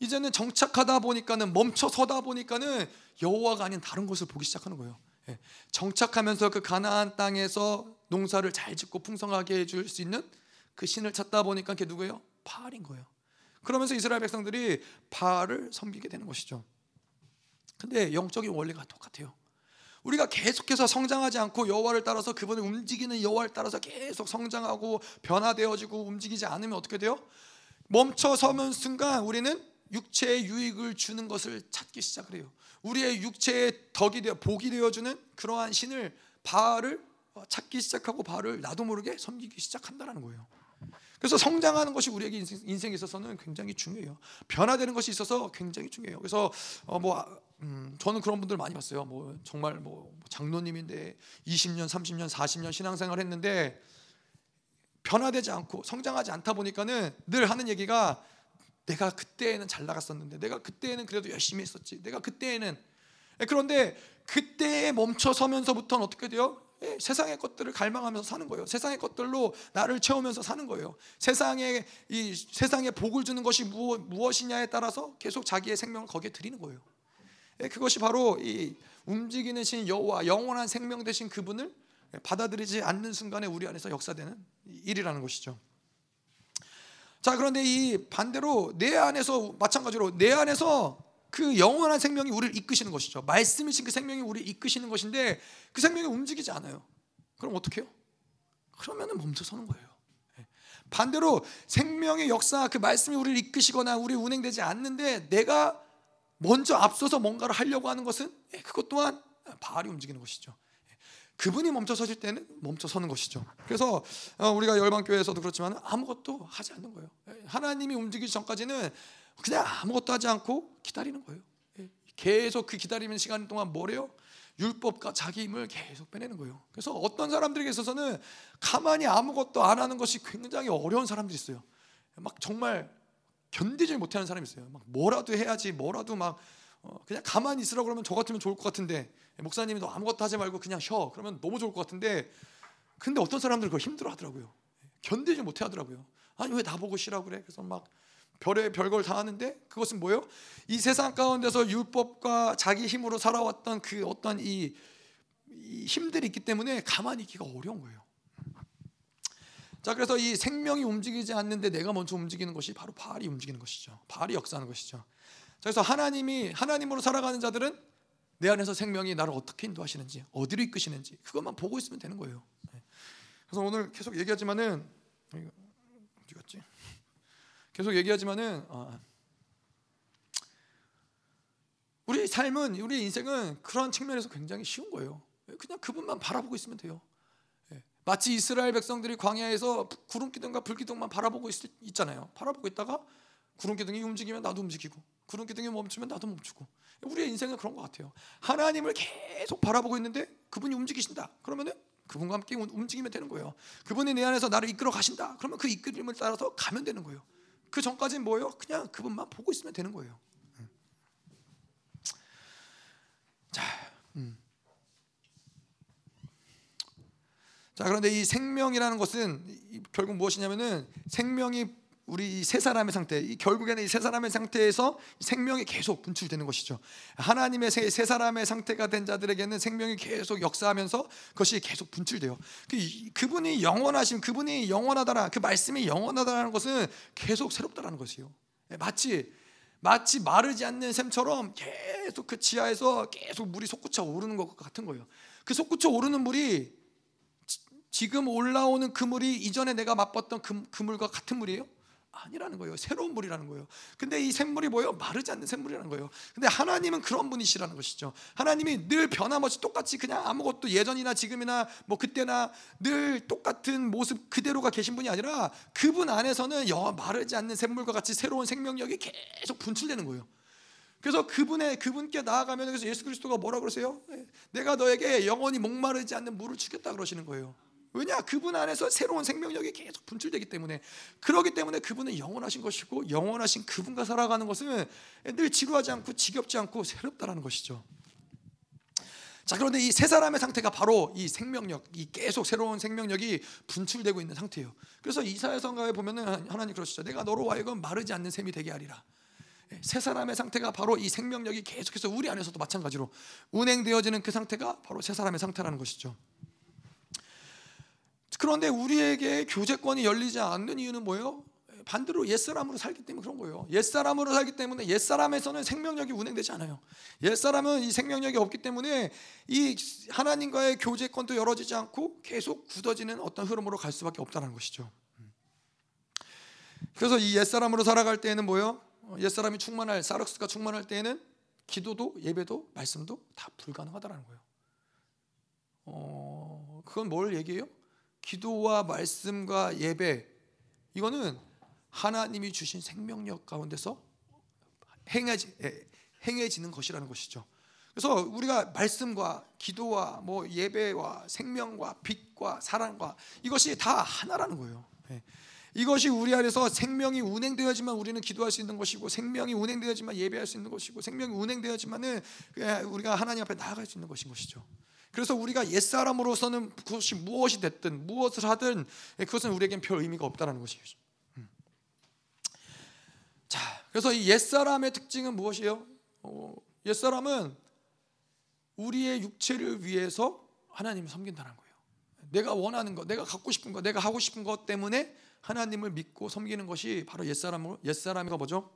이제는 정착하다 보니까는 멈춰 서다 보니까는 여호와가 아닌 다른 것을 보기 시작하는 거예요. 예. 정착하면서 그 가나안 땅에서 농사를 잘 짓고 풍성하게 해줄 수 있는 그 신을 찾다 보니까 그게 누구예요? 바알인 거예요. 그러면서 이스라엘 백성들이 바알을 섬기게 되는 것이죠. 근데 영적인 원리가 똑같아요. 우리가 계속해서 성장하지 않고 여호와를 따라서 그분을 움직이는 여호와를 따라서 계속 성장하고 변화되어지고 움직이지 않으면 어떻게 돼요? 멈춰 서면 순간 우리는 육체의 유익을 주는 것을 찾기 시작을 해요. 우리의 육체의 덕이 되어 복이 되어 주는 그러한 신을 바알을 찾기 시작하고 바알을 나도 모르게 섬기기 시작한다라는 거예요. 그래서 성장하는 것이 우리에게 인생, 에 있어서는 굉장히 중요해요. 변화되는 것이 있어서 굉장히 중요해요. 그래서 어 뭐 음, 저는 그런 분들 많이 봤어요. 뭐 정말 뭐 장로님인데 20년, 30년, 40년 신앙생활 했는데 변화되지 않고 성장하지 않다 보니까는 늘 하는 얘기가 내가 그때에는 잘 나갔었는데 내가 그때에는 그래도 열심히 했었지. 내가 그때에는 그런데 그때에 멈춰 서면서부터는 어떻게 돼요? 예, 세상의 것들을 갈망하면서 사는 거예요. 세상의 것들로 나를 채우면서 사는 거예요. 세상에 이 세상에 복을 주는 것이 무엇이냐에 따라서 계속 자기의 생명을 거기에 드리는 거예요. 예, 그것이 바로 이 움직이는 신 여호와 영원한 생명 되신 그분을 받아들이지 않는 순간에 우리 안에서 역사되는 일이라는 것이죠. 자 그런데 이 반대로 내 안에서 마찬가지로 내 안에서 그 영원한 생명이 우리를 이끄시는 것이죠. 말씀이신 그 생명이 우리를 이끄시는 것인데 그 생명이 움직이지 않아요. 그럼 어떻게 해요? 그러면은 멈춰 서는 거예요. 예. 반대로 생명의 역사 그 말씀이 우리를 이끄시거나 우리 운행되지 않는데 내가 먼저 앞서서 뭔가를 하려고 하는 것은 예, 그것 또한 바알이 움직이는 것이죠. 예, 그분이 멈춰 서실 때는 멈춰 서는 것이죠. 그래서 어, 우리가 열방교회에서도 그렇지만 아무것도 하지 않는 거예요. 예, 하나님이 움직이기 전까지는 그냥 아무것도 하지 않고 기다리는 거예요. 계속 그 기다리는 시간 동안 뭐래요? 율법과 자기 힘을 계속 빼내는 거예요. 그래서 어떤 사람들에게 있어서는 가만히 아무것도 안 하는 것이 굉장히 어려운 사람들이 있어요. 막 정말 견디질 못하는 사람이 있어요. 막 뭐라도 해야지, 뭐라도 막 어, 그냥 가만히 있으라 그러면 저 같으면 좋을 것 같은데 목사님이 너 아무것도 하지 말고 그냥 쉬어. 그러면 너무 좋을 것 같은데 근데 어떤 사람들은 그걸 힘들어 하더라고요. 견디지 못해 하더라고요. 아니 왜 나보고 쉬라 그래? 그래서 막 별의 별걸 다 하는데 그것은 뭐예요? 이 세상 가운데서 율법과 자기 힘으로 살아왔던 그 어떤 이, 이 힘들이 있기 때문에 가만히 있기가 어려운 거예요. 자 그래서 이 생명이 움직이지 않는데 내가 먼저 움직이는 것이 바로 바알이 움직이는 것이죠. 바알이 역사하는 것이죠. 자, 그래서 하나님이 하나님으로 살아가는 자들은 내 안에서 생명이 나를 어떻게 인도하시는지 어디로 이끄시는지 그것만 보고 있으면 되는 거예요. 네. 그래서 오늘 계속 얘기하지만은 어디 갔지? 계속 얘기하지만은 아, 우리 삶은 우리 인생은 그런 측면에서 굉장히 쉬운 거예요. 그냥 그분만 바라보고 있으면 돼요. 예. 마치 이스라엘 백성들이 광야에서 구름 기둥과 불 기둥만 바라보고 있, 잖아요 바라보고 있다가 구름 기둥이 움직이면 나도 움직이고 구름 기둥이 멈추면 나도 멈추고 우리의 인생은 그런 것 같아요. 하나님을 계속 바라보고 있는데 그분이 움직이신다. 그러면은 그분과 함께 움직이면 되는 거예요. 그분이 내 안에서 나를 이끌어 가신다. 그러면 그 이끌림을 따라서 가면 되는 거예요. 그 전까지는 뭐예요? 그냥 그분만 보고 있으면 되는 거예요. 음. 자, 음. 자 그런데 이 생명이라는 것은 결국 무엇이냐면은 생명이 우리 세 사람의 상태, 이 결국에는 이 세 사람의 상태에서 생명이 계속 분출되는 것이죠. 하나님의 세, 세 사람의 상태가 된 자들에게는 생명이 계속 역사하면서 그것이 계속 분출돼요. 그, 그분이 영원하신, 그분이 영원하다라, 그 말씀이 영원하다라는 것은 계속 새롭다라는 것이요. 예, 마치 마치 마르지 않는 샘처럼 계속 그 지하에서 계속 물이 솟구쳐 오르는 것 같은 거예요. 그 솟구쳐 오르는 물이 지금 올라오는 그 물이 이전에 내가 맛봤던 그, 그 물과 같은 물이에요? 아니라는 거예요. 새로운 물이라는 거예요. 근데 이 샘물이 뭐예요? 마르지 않는 샘물이라는 거예요. 근데 하나님은 그런 분이시라는 것이죠. 하나님이 늘 변함없이 똑같이 그냥 아무것도 예전이나 지금이나 뭐 그때나 늘 똑같은 모습 그대로가 계신 분이 아니라 그분 안에서는 여 마르지 않는 샘물과 같이 새로운 생명력이 계속 분출되는 거예요. 그래서 그분의 그분께 나아가면 그래서 예수 그리스도가 뭐라 그러세요? 내가 너에게 영원히 목마르지 않는 물을 주겠다 그러시는 거예요. 왜냐? 그분 안에서 새로운 생명력이 계속 분출되기 때문에 그러기 때문에 그분은 영원하신 것이고 영원하신 그분과 살아가는 것은 늘 지루하지 않고 지겹지 않고 새롭다라는 것이죠. 자 그런데 이 세 사람의 상태가 바로 이 생명력, 이 계속 새로운 생명력이 분출되고 있는 상태예요. 그래서 이사야서가에 보면은 하나님 그러시죠. 내가 너로 하여금 마르지 않는 셈이 되게 하리라. 예, 세 사람의 상태가 바로 이 생명력이 계속해서 우리 안에서도 마찬가지로 운행되어지는 그 상태가 바로 세 사람의 상태라는 것이죠. 그런데 우리에게 교제권이 열리지 않는 이유는 뭐예요? 반대로 옛사람으로 살기 때문에 그런 거예요. 옛사람으로 살기 때문에 옛사람에서는 생명력이 운행되지 않아요. 옛사람은 이 생명력이 없기 때문에 이 하나님과의 교제권도 열어지지 않고 계속 굳어지는 어떤 흐름으로 갈 수밖에 없다는 것이죠. 그래서 이 옛사람으로 살아갈 때에는 뭐예요? 옛사람이 충만할 사럭스가 충만할 때에는 기도도 예배도 말씀도 다 불가능하다는 거예요. 어, 그건 뭘 얘기해요? 기도와 말씀과 예배 이거는 하나님이 주신 생명력 가운데서 행해지, 행해지는 것이라는 것이죠. 그래서 우리가 말씀과 기도와 뭐 예배와 생명과 빛과 사랑과 이것이 다 하나라는 거예요. 예. 이것이 우리 안에서 생명이 운행되어야지만 우리는 기도할 수 있는 것이고 생명이 운행되어야지만 예배할 수 있는 것이고 생명이 운행되어야지만은 우리가 하나님 앞에 나아갈 수 있는 것인 것이죠. 그래서 우리가 옛사람으로서는 그것이 무엇이 됐든 무엇을 하든 그것은 우리에겐 별 의미가 없다는 것이죠. 음. 자, 그래서 이 옛사람의 특징은 무엇이에요? 어, 옛사람은 우리의 육체를 위해서 하나님을 섬긴다는 거예요. 내가 원하는 것, 내가 갖고 싶은 것, 내가 하고 싶은 것 때문에 하나님을 믿고 섬기는 것이 바로 옛사람으로 옛사람이가 뭐죠?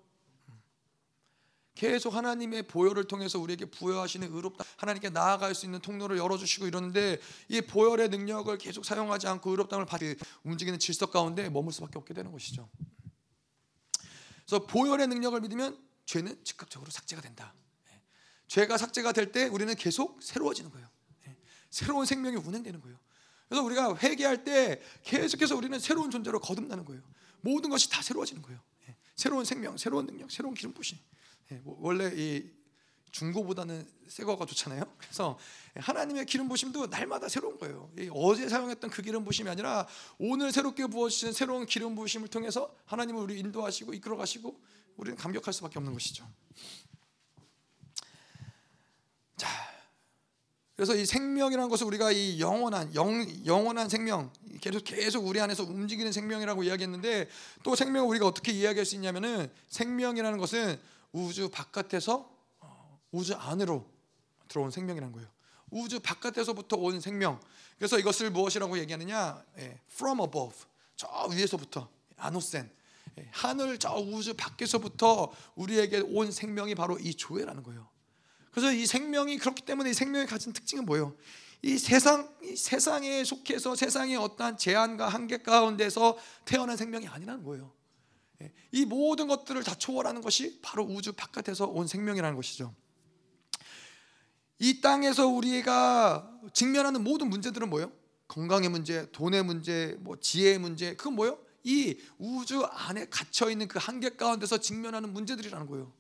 계속 하나님의 보혈을 통해서 우리에게 부여하시는 의롭다 하나님께 나아갈 수 있는 통로를 열어주시고 이러는데 이 보혈의 능력을 계속 사용하지 않고 의롭다을 받이 움직이는 질서 가운데 머물 수밖에 없게 되는 것이죠. 그래서 보혈의 능력을 믿으면 죄는 즉각적으로 삭제가 된다. 예. 죄가 삭제가 될 때 우리는 계속 새로워지는 거예요. 예. 새로운 생명이 운행되는 거예요. 그래서 우리가 회개할 때 계속해서 우리는 새로운 존재로 거듭나는 거예요. 모든 것이 다 새로워지는 거예요. 예. 새로운 생명, 새로운 능력, 새로운 기름 부심. 예, 뭐 원래 이 중고보다는 새 거가 좋잖아요. 그래서 하나님의 기름 부심도 날마다 새로운 거예요. 어제 사용했던 그 기름 부심이 아니라 오늘 새롭게 부어주신 새로운 기름 부심을 통해서 하나님을 우리 인도하시고 이끌어 가시고 우리는 감격할 수밖에 없는 것이죠. 자, 그래서 이 생명이라는 것을 우리가 이 영원한 영, 영원한 생명 계속 계속 우리 안에서 움직이는 생명이라고 이야기했는데 또 생명을 우리가 어떻게 이야기할 수 있냐면은 생명이라는 것은 우주 바깥에서 어, 우주 안으로 들어온 생명이라는 거예요. 우주 바깥에서부터 온 생명. 그래서 이것을 무엇이라고 얘기하느냐? 예, from above. 저 위에서부터 아노센. 예, 하늘 저 우주 밖에서부터 우리에게 온 생명이 바로 이 조회라는 거예요. 그래서 이 생명이 그렇기 때문에 이 생명이 가진 특징은 뭐예요? 이 세상 이 세상에 속해서 세상의 어떠한 제한과 한계 가운데서 태어난 생명이 아니라는 거예요. 이 모든 것들을 다 초월하는 것이 바로 우주 바깥에서 온 생명이라는 것이죠. 이 땅에서 우리가 직면하는 모든 문제들은 뭐예요? 건강의 문제, 돈의 문제, 뭐 지혜의 문제, 그건 뭐예요? 이 우주 안에 갇혀 있는 그 한계 가운데서 직면하는 문제들이라는 거예요.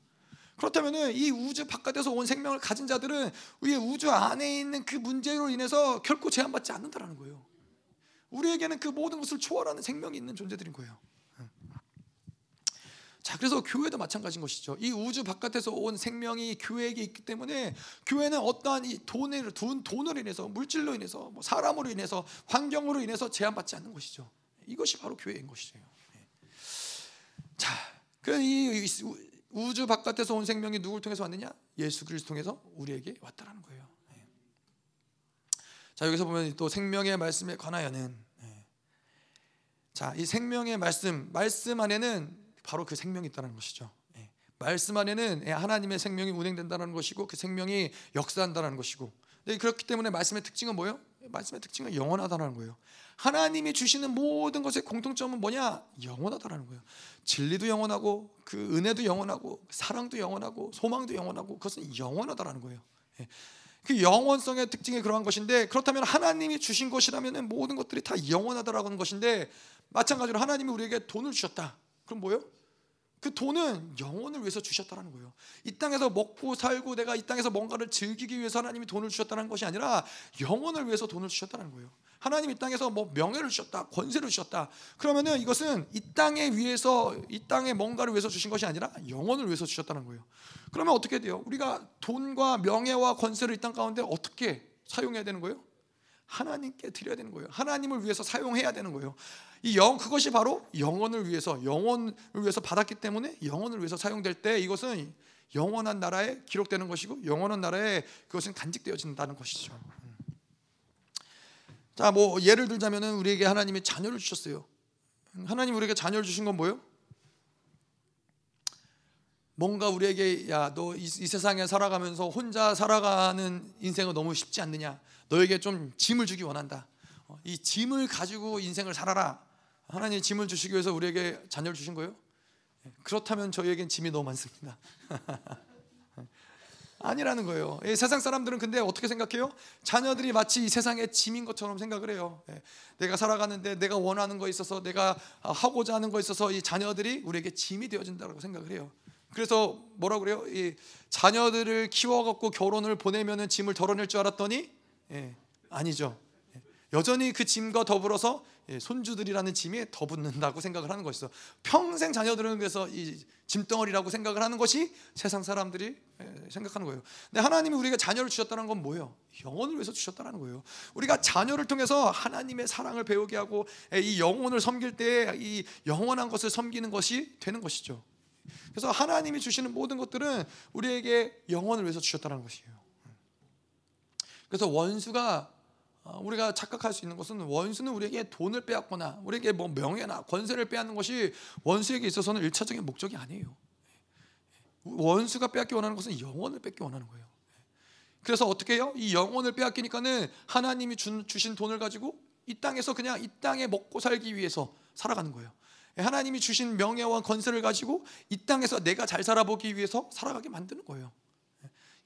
그렇다면은 이 우주 바깥에서 온 생명을 가진 자들은 우리 우주 안에 있는 그 문제로 인해서 결코 제한받지 않는다라는 거예요. 우리에게는 그 모든 것을 초월하는 생명이 있는 존재들인 거예요. 자, 그래서 교회도 마찬가지인 것이죠. 이 우주 바깥에서 온 생명이 교회에게 있기 때문에 교회는 어떠한 이 돈을 돈 돈으로 인해서 물질로 인해서 뭐 사람으로 인해서 환경으로 인해서 제한받지 않는 것이죠. 이것이 바로 교회인 것이죠. 네. 자, 그이 우주 바깥에서 온 생명이 누굴 통해서 왔느냐? 예수 그리스도 통해서 우리에게 왔다라는 거예요. 네. 자, 여기서 보면 또 생명의 말씀에 관하여는 네. 자, 이 생명의 말씀, 말씀 안에는 바로 그 생명이 있다는 것이죠. 예. 말씀 안에는 예, 하나님의 생명이 운행된다는 것이고 그 생명이 역사한다는 것이고. 그렇기 때문에 말씀의 특징은 뭐예요? 말씀의 특징은 영원하다는 거예요. 하나님이 주시는 모든 것의 공통점은 뭐냐? 영원하다라는 거예요. 진리도 영원하고 그 은혜도 영원하고 사랑도 영원하고 소망도 영원하고 그것은 영원하다라는 거예요. 예. 그 영원성의 특징이 그러한 것인데 그렇다면 하나님이 주신 것이라면 모든 것들이 다 영원하다라는 것인데 마찬가지로 하나님이 우리에게 돈을 주셨다. 그럼 뭐요? 그 돈은 영혼을 위해서 주셨다는 거예요. 이 땅에서 먹고 살고 내가 이 땅에서 뭔가를 즐기기 위해서 하나님이 돈을 주셨다는 것이 아니라 영혼을 위해서 돈을 주셨다는 거예요. 하나님 이 땅에서 뭐 명예를 주셨다, 권세를 주셨다. 그러면은 이것은 이 땅에 위해서 이 땅에 뭔가를 위해서 주신 것이 아니라 영혼을 위해서 주셨다는 거예요. 그러면 어떻게 돼요? 우리가 돈과 명예와 권세를 이 땅 가운데 어떻게 사용해야 되는 거예요? 하나님께 드려야 되는 거예요. 하나님을 위해서 사용해야 되는 거예요. 이 영 그것이 바로 영혼을 위해서 영혼을 위해서 받았기 때문에 영혼을 위해서 사용될 때 이것은 영원한 나라에 기록되는 것이고 영원한 나라에 그것은 간직되어진다는 것이죠. 음. 자, 뭐 예를 들자면은 우리에게 하나님이 자녀를 주셨어요. 하나님 우리에게 자녀를 주신 건 뭐예요? 뭔가 우리에게 야 너 이 세상에 살아가면서 혼자 살아가는 인생은 너무 쉽지 않느냐? 너에게 좀 짐을 주기 원한다. 어, 이 짐을 가지고 인생을 살아라. 하나님 짐을 주시기 위해서 우리에게 자녀를 주신 거예요? 예, 그렇다면 저희에겐 짐이 너무 많습니다. (laughs) 아니라는 거예요. 세상 사람들은 근데 어떻게 생각해요? 자녀들이 마치 이 세상의 짐인 것처럼 생각을 해요. 예, 내가 살아가는데 내가 원하는 거 있어서 내가 하고자 하는 거 있어서 이 자녀들이 우리에게 짐이 되어진다고 생각을 해요. 그래서 뭐라 그래요? 이 자녀들을 키워갖고 결혼을 보내면은 짐을 덜어낼 줄 알았더니 예, 아니죠. 여전히 그 짐과 더불어서 예, 손주들이라는 짐이 더 붙는다고 생각을 하는 것이죠. 평생 자녀들은 그래서 이 짐덩어리라고 생각을 하는 것이 세상 사람들이 예, 생각하는 거예요. 근데 하나님이 우리가 자녀를 주셨다는 건 뭐예요? 영혼을 위해서 주셨다는 거예요. 우리가 자녀를 통해서 하나님의 사랑을 배우게 하고 예, 이 영혼을 섬길 때 이 영원한 것을 섬기는 것이 되는 것이죠. 그래서 하나님이 주시는 모든 것들은 우리에게 영혼을 위해서 주셨다는 것이에요. 그래서 원수가 어, 우리가 착각할 수 있는 것은 원수는 우리에게 돈을 빼앗거나 우리에게 뭐 명예나 권세를 빼앗는 것이 원수에게 있어서는 일차적인 목적이 아니에요. 원수가 빼앗기 원하는 것은 영혼을 뺏기 원하는 거예요. 그래서 어떻게 해요? 이 영혼을 빼앗기니까는 하나님이 준, 주신 돈을 가지고 이 땅에서 그냥 이 땅에 먹고 살기 위해서 살아가는 거예요. 하나님이 주신 명예와 권세를 가지고 이 땅에서 내가 잘 살아보기 위해서 살아가게 만드는 거예요.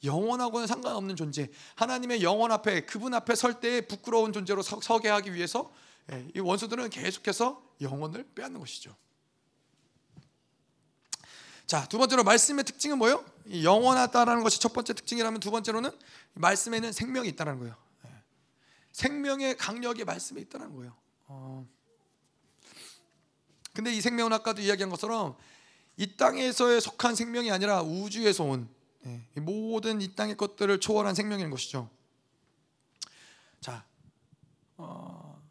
영원하고는 상관없는 존재. 하나님의 영원 앞에 그분 앞에 설때 부끄러운 존재로 서, 게 하기 위해서 예, 이 원수들은 계속해서 영혼을 빼앗는 것이죠. 자, 두 번째로 말씀의 특징은 뭐예요? 영원하다라는 것이 첫 번째 특징이라면 두 번째로는 말씀에는 생명이 있다는 거예요. 예. 생명의 강력이 말씀에 있다는 거예요. 어. 근데 이 생명은 아까도 이야기한 것처럼 이 땅에서의 속한 생명이 아니라 우주에서 온 네, 모든 이 땅의 것들을 초월한 생명인 것이죠. 자, 어,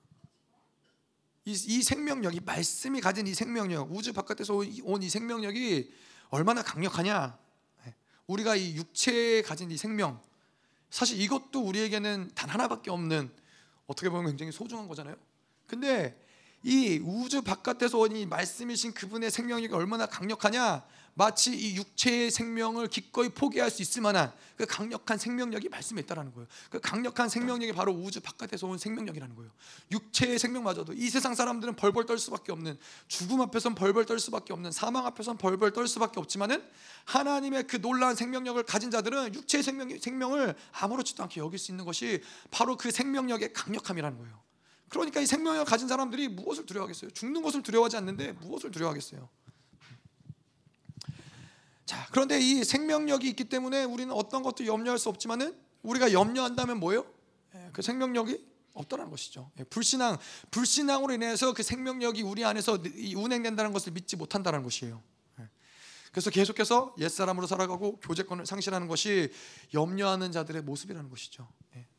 이, 이 생명력이 말씀이 가진 이 생명력, 우주 바깥에서 온 이 생명력이 얼마나 강력하냐? 네, 우리가 이 육체에 가진 이 생명, 사실 이것도 우리에게는 단 하나밖에 없는 어떻게 보면 굉장히 소중한 거잖아요. 근데 이 우주 바깥에서 온 이 말씀이신 그분의 생명력이 얼마나 강력하냐? 마치 이 육체의 생명을 기꺼이 포기할 수 있을 만한 그 강력한 생명력이 말씀에 있다라는 거예요. 그 강력한 생명력이 바로 우주 바깥에서 온 생명력이라는 거예요. 육체의 생명마저도 이 세상 사람들은 벌벌 떨 수밖에 없는 죽음 앞에선 벌벌 떨 수밖에 없는 사망 앞에선 벌벌 떨 수밖에 없지만은 하나님의 그 놀라운 생명력을 가진 자들은 육체의 생명 생명을 아무렇지도 않게 여길 수 있는 것이 바로 그 생명력의 강력함이라는 거예요. 그러니까 이 생명력을 가진 사람들이 무엇을 두려워하겠어요? 죽는 것을 두려워하지 않는데 무엇을 두려워하겠어요? 자, 그런데 이 생명력이 있기 때문에 우리는 어떤 것도 염려할 수 없지만은 우리가 염려한다면 뭐예요? 예, 그 생명력이 없다는 것이죠. 예, 불신앙, 불신앙으로 인해서 그 생명력이 우리 안에서 운행된다는 것을 믿지 못한다는 것이에요. 예. 그래서 계속해서 옛 사람으로 살아가고 교제권을 상실하는 것이 염려하는 자들의 모습이라는 것이죠.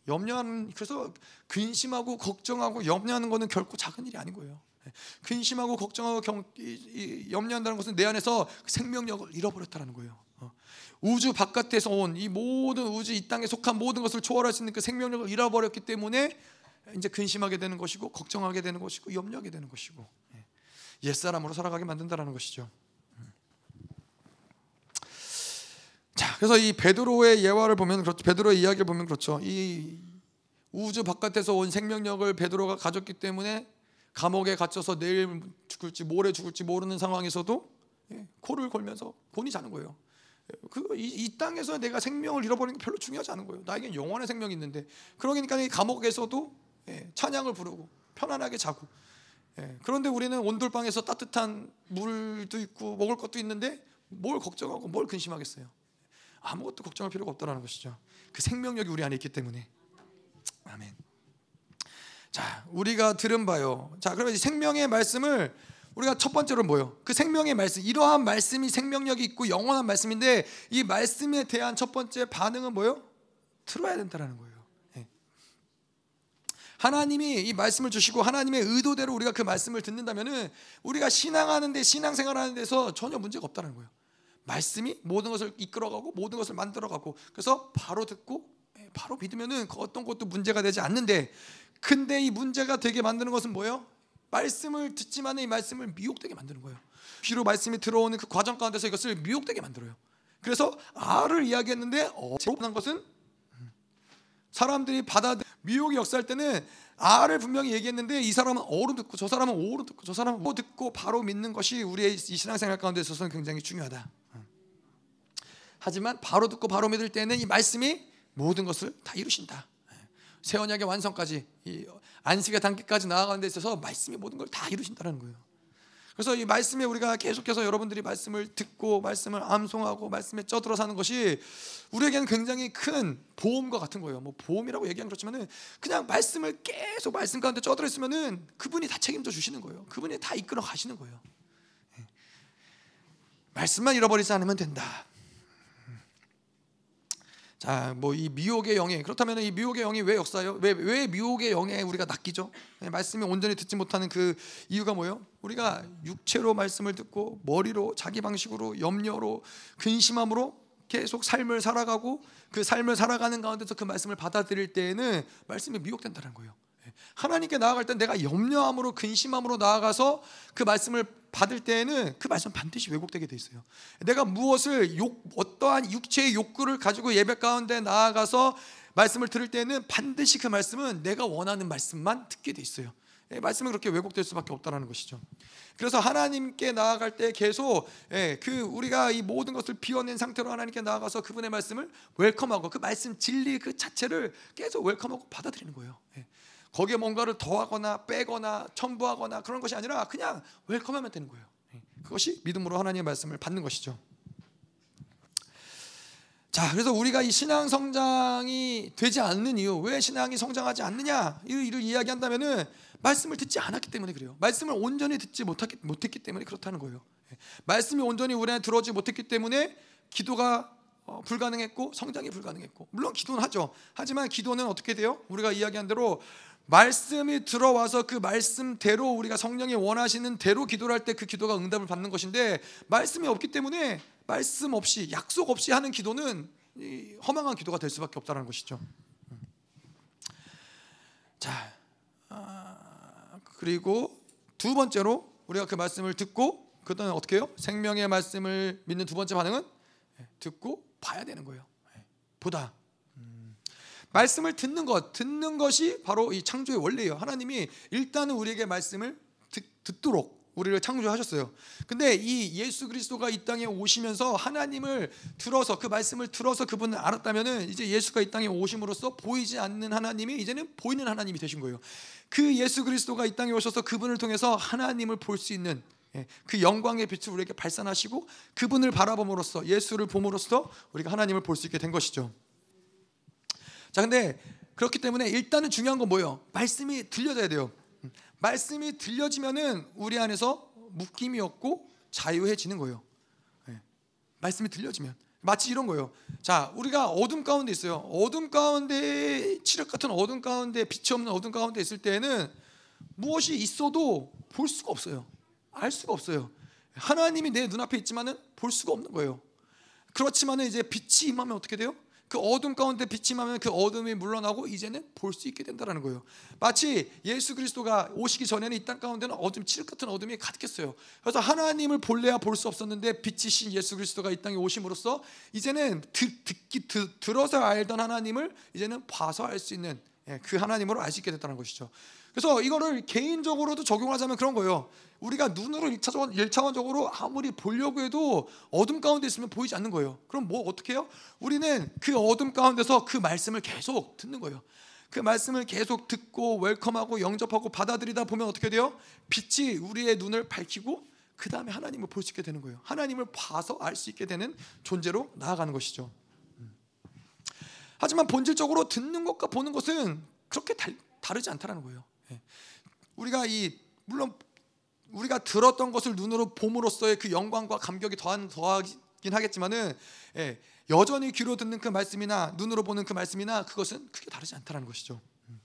염려하는 그래서 근심하고 걱정하고 염려하는 것은 결코 작은 일이 아닌 거예요. (laughs) 근심하고 걱정하고 경, 이, 이, 염려한다는 것은 내 안에서 생명력을 잃어버렸다는 거예요. 어. 우주 바깥에서 온 이 모든 우주 이 땅에 속한 모든 것을 초월할 수 있는 그 생명력을 잃어버렸기 때문에 이제 근심하게 되는 것이고 걱정하게 되는 것이고 염려하게 되는 것이고 예. 옛 사람으로 살아가게 만든다라는 것이죠. 음. 자, 그래서 이 베드로의 예화를 보면 그렇죠. 베드로의 이야기를 보면 그렇죠. 이 우주 바깥에서 온 생명력을 베드로가 가졌기 때문에 감옥에 갇혀서 내일 죽을지 모레 죽을지 모르는 상황에서도 예, 코를 골면서 곤히 자는 거예요. 그이 이 땅에서 내가 생명을 잃어버리는 게 별로 중요하지 않은 거예요. 나에겐 영원의 생명이 있는데 그러니까 이 감옥에서도 예, 찬양을 부르고 편안하게 자고 예, 그런데 우리는 온돌방에서 따뜻한 물도 있고 먹을 것도 있는데 뭘 걱정하고 뭘 근심하겠어요. 아무것도 걱정할 필요가 없다는 것이죠. 그 생명력이 우리 안에 있기 때문에 아멘. 자, 우리가 들은 바요. 자, 그러면 생명의 말씀을 우리가 첫 번째로 뭐요? 그 생명의 말씀, 이러한 말씀이 생명력이 있고 영원한 말씀인데 이 말씀에 대한 첫 번째 반응은 뭐요? 들어야 된다라는 거예요. 네. 하나님이 이 말씀을 주시고 하나님의 의도대로 우리가 그 말씀을 듣는다면은 우리가 신앙하는데 신앙생활하는 데서 전혀 문제가 없다는 거예요. 말씀이 모든 것을 이끌어가고 모든 것을 만들어가고 그래서 바로 듣고 예, 바로 믿으면은 그 어떤 것도 문제가 되지 않는데 근데 이 문제가 되게 만드는 것은 뭐예요? 말씀을 듣지만 이 말씀을 미혹되게 만드는 거예요. 귀로 말씀이 들어오는 그 과정 가운데서 이것을 미혹되게 만들어요. 그래서 아를 이야기했는데 어한 것은 사람들이 받아 미혹이 역사할 때는 아를 분명히 얘기했는데 이 사람은 어로 듣고 저 사람은 오로 듣고 저 사람은 오 듣고 바로 믿는 것이 우리의 이 신앙생활 가운데 있어서는 굉장히 중요하다. 하지만 바로 듣고 바로 믿을 때는 이 말씀이 모든 것을 다 이루신다. 새 언약의 완성까지 이 안식의 단계까지 나아가는 데 있어서 말씀이 모든 걸 다 이루신다는 거예요. 그래서 이 말씀에 우리가 계속해서 여러분들이 말씀을 듣고 말씀을 암송하고 말씀에 쪄들어 사는 것이 우리에게는 굉장히 큰 보험과 같은 거예요. 뭐 보험이라고 얘기하면 그렇지만은 그냥 말씀을 계속 말씀 가운데 쪄들어 있으면은 그분이 다 책임져 주시는 거예요. 그분이 다 이끌어 가시는 거예요. 예. 말씀만 잃어버리지 않으면 된다. 자, 뭐 이 미혹의 영에 그렇다면 이 미혹의 영이 왜 역사요? 왜, 왜 미혹의 영에 우리가 낚이죠? 네, 말씀이 온전히 듣지 못하는 그 이유가 뭐예요? 우리가 육체로 말씀을 듣고 머리로 자기 방식으로 염려로 근심함으로 계속 삶을 살아가고 그 삶을 살아가는 가운데서 그 말씀을 받아들일 때에는 말씀이 미혹된다는 거예요. 하나님께 나아갈 때 내가 염려함으로 근심함으로 나아가서 그 말씀을 받을 때에는 그 말씀 반드시 왜곡되게 돼 있어요. 내가 무엇을 욕 어떠한 육체의 욕구를 가지고 예배 가운데 나아가서 말씀을 들을 때는 반드시 그 말씀은 내가 원하는 말씀만 듣게 돼 있어요. 예, 말씀은 그렇게 왜곡될 수밖에 없다라는 것이죠. 그래서 하나님께 나아갈 때 계속 예, 그 우리가 이 모든 것을 비워낸 상태로 하나님께 나아가서 그분의 말씀을 웰컴하고 그 말씀 진리 그 자체를 계속 웰컴하고 받아들이는 거예요. 예. 거기에 뭔가를 더하거나 빼거나 첨부하거나 그런 것이 아니라 그냥 웰컴하면 되는 거예요. 예. 그것이 믿음으로 하나님의 말씀을 받는 것이죠. 자, 그래서 우리가 이 신앙 성장이 되지 않는 이유, 왜 신앙이 성장하지 않느냐, 이를 이야기한다면은 말씀을 듣지 않았기 때문에 그래요. 말씀을 온전히 듣지 못했기, 못했기 때문에 그렇다는 거예요. 예. 말씀이 온전히 우리 안에 들어오지 못했기 때문에 기도가 어, 불가능했고 성장이 불가능했고 물론 기도는 하죠. 하지만 기도는 어떻게 돼요? 우리가 이야기한 대로 말씀이 들어와서 그 말씀대로 우리가 성령이 원하시는 대로 기도를 할 때 그 기도가 응답을 받는 것인데 말씀이 없기 때문에 말씀 없이 약속 없이 하는 기도는 허망한 기도가 될 수밖에 없다는 것이죠. 자, 아, 그리고 두 번째로 우리가 그 말씀을 듣고 그다음에 어떻게 해요? 생명의 말씀을 믿는 두 번째 반응은 예, 듣고 봐야 되는 거예요. 예, 보다. 음. 말씀을 듣는 것, 듣는 것이 바로 이 창조의 원리예요. 하나님이 일단은 우리에게 말씀을 듣, 듣도록 우리를 창조하셨어요. 근데 이 예수 그리스도가 이 땅에 오시면서 하나님을 들어서 그 말씀을 들어서 그분을 알았다면은 이제 예수가 이 땅에 오심으로써 보이지 않는 하나님이 이제는 보이는 하나님이 되신 거예요. 그 예수 그리스도가 이 땅에 오셔서 그분을 통해서 하나님을 볼 수 있는 예, 그 영광의 빛을 우리에게 발산하시고 그분을 바라봄으로써 예수를 봄으로써 우리가 하나님을 볼 수 있게 된 것이죠. 자, 근데 그렇기 때문에 일단은 중요한 건 뭐예요? 말씀이 들려져야 돼요. 말씀이 들려지면은 우리 안에서 묶임이 없고 자유해지는 거예요. 네. 말씀이 들려지면 마치 이런 거예요. 자, 우리가 어둠 가운데 있어요. 어둠 가운데 칠흑 같은 어둠 가운데 빛이 없는 어둠 가운데 있을 때는 무엇이 있어도 볼 수가 없어요. 알 수가 없어요. 하나님이 내 눈앞에 있지만은 볼 수가 없는 거예요. 그렇지만은 이제 빛이 임하면 어떻게 돼요? 그 어둠 가운데 임하면 그 어둠이 물러나고 이제는 볼 수 있게 된다는 거예요. 마치 예수 그리스도가 오시기 전에는 이 땅 가운데는 어둠 칠흑 같은 어둠이 가득했어요. 그래서 하나님을 볼래야 볼 수 없었는데 빛이신 예수 그리스도가 이 땅에 오심으로써 이제는 듣, 듣기 드, 들어서 알던 하나님을 이제는 봐서 알 수 있는 예, 그 하나님으로 알 수 있게 됐다는 것이죠. 그래서 이거를 개인적으로도 적용하자면 그런 거예요. 우리가 눈으로 1차원, 1차원적으로 아무리 보려고 해도 어둠 가운데 있으면 보이지 않는 거예요. 그럼 뭐 어떻게 해요? 우리는 그 어둠 가운데서 그 말씀을 계속 듣는 거예요. 그 말씀을 계속 듣고 웰컴하고 영접하고 받아들이다 보면 어떻게 돼요? 빛이 우리의 눈을 밝히고 그 다음에 하나님을 볼 수 있게 되는 거예요. 하나님을 봐서 알 수 있게 되는 존재로 나아가는 것이죠. 음. 하지만 본질적으로 듣는 것과 보는 것은 그렇게 달, 다르지 않다는 거예요. 예. 우리가 이 물론 우리가 들었던 것을 눈으로 봄으로써의 그 영광과 감격이 더한 더하긴 하겠지만은 예, 여전히 귀로 듣는 그 말씀이나 눈으로 보는 그 말씀이나 그것은 크게 다르지 않다는 것이죠. 음.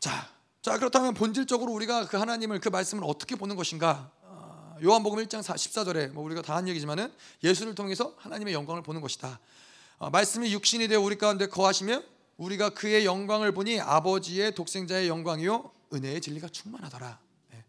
자, 자 그렇다면 본질적으로 우리가 그 하나님을 그 말씀을 어떻게 보는 것인가? 어, 요한복음 1장 14절에 뭐 우리가 다 한 얘기지만은 예수를 통해서 하나님의 영광을 보는 것이다. 어, 말씀이 육신이 되어 우리 가운데 거하시며 우리가 그의 영광을 보니 아버지의 독생자의 영광이요 은혜의 진리가 충만하더라. 예.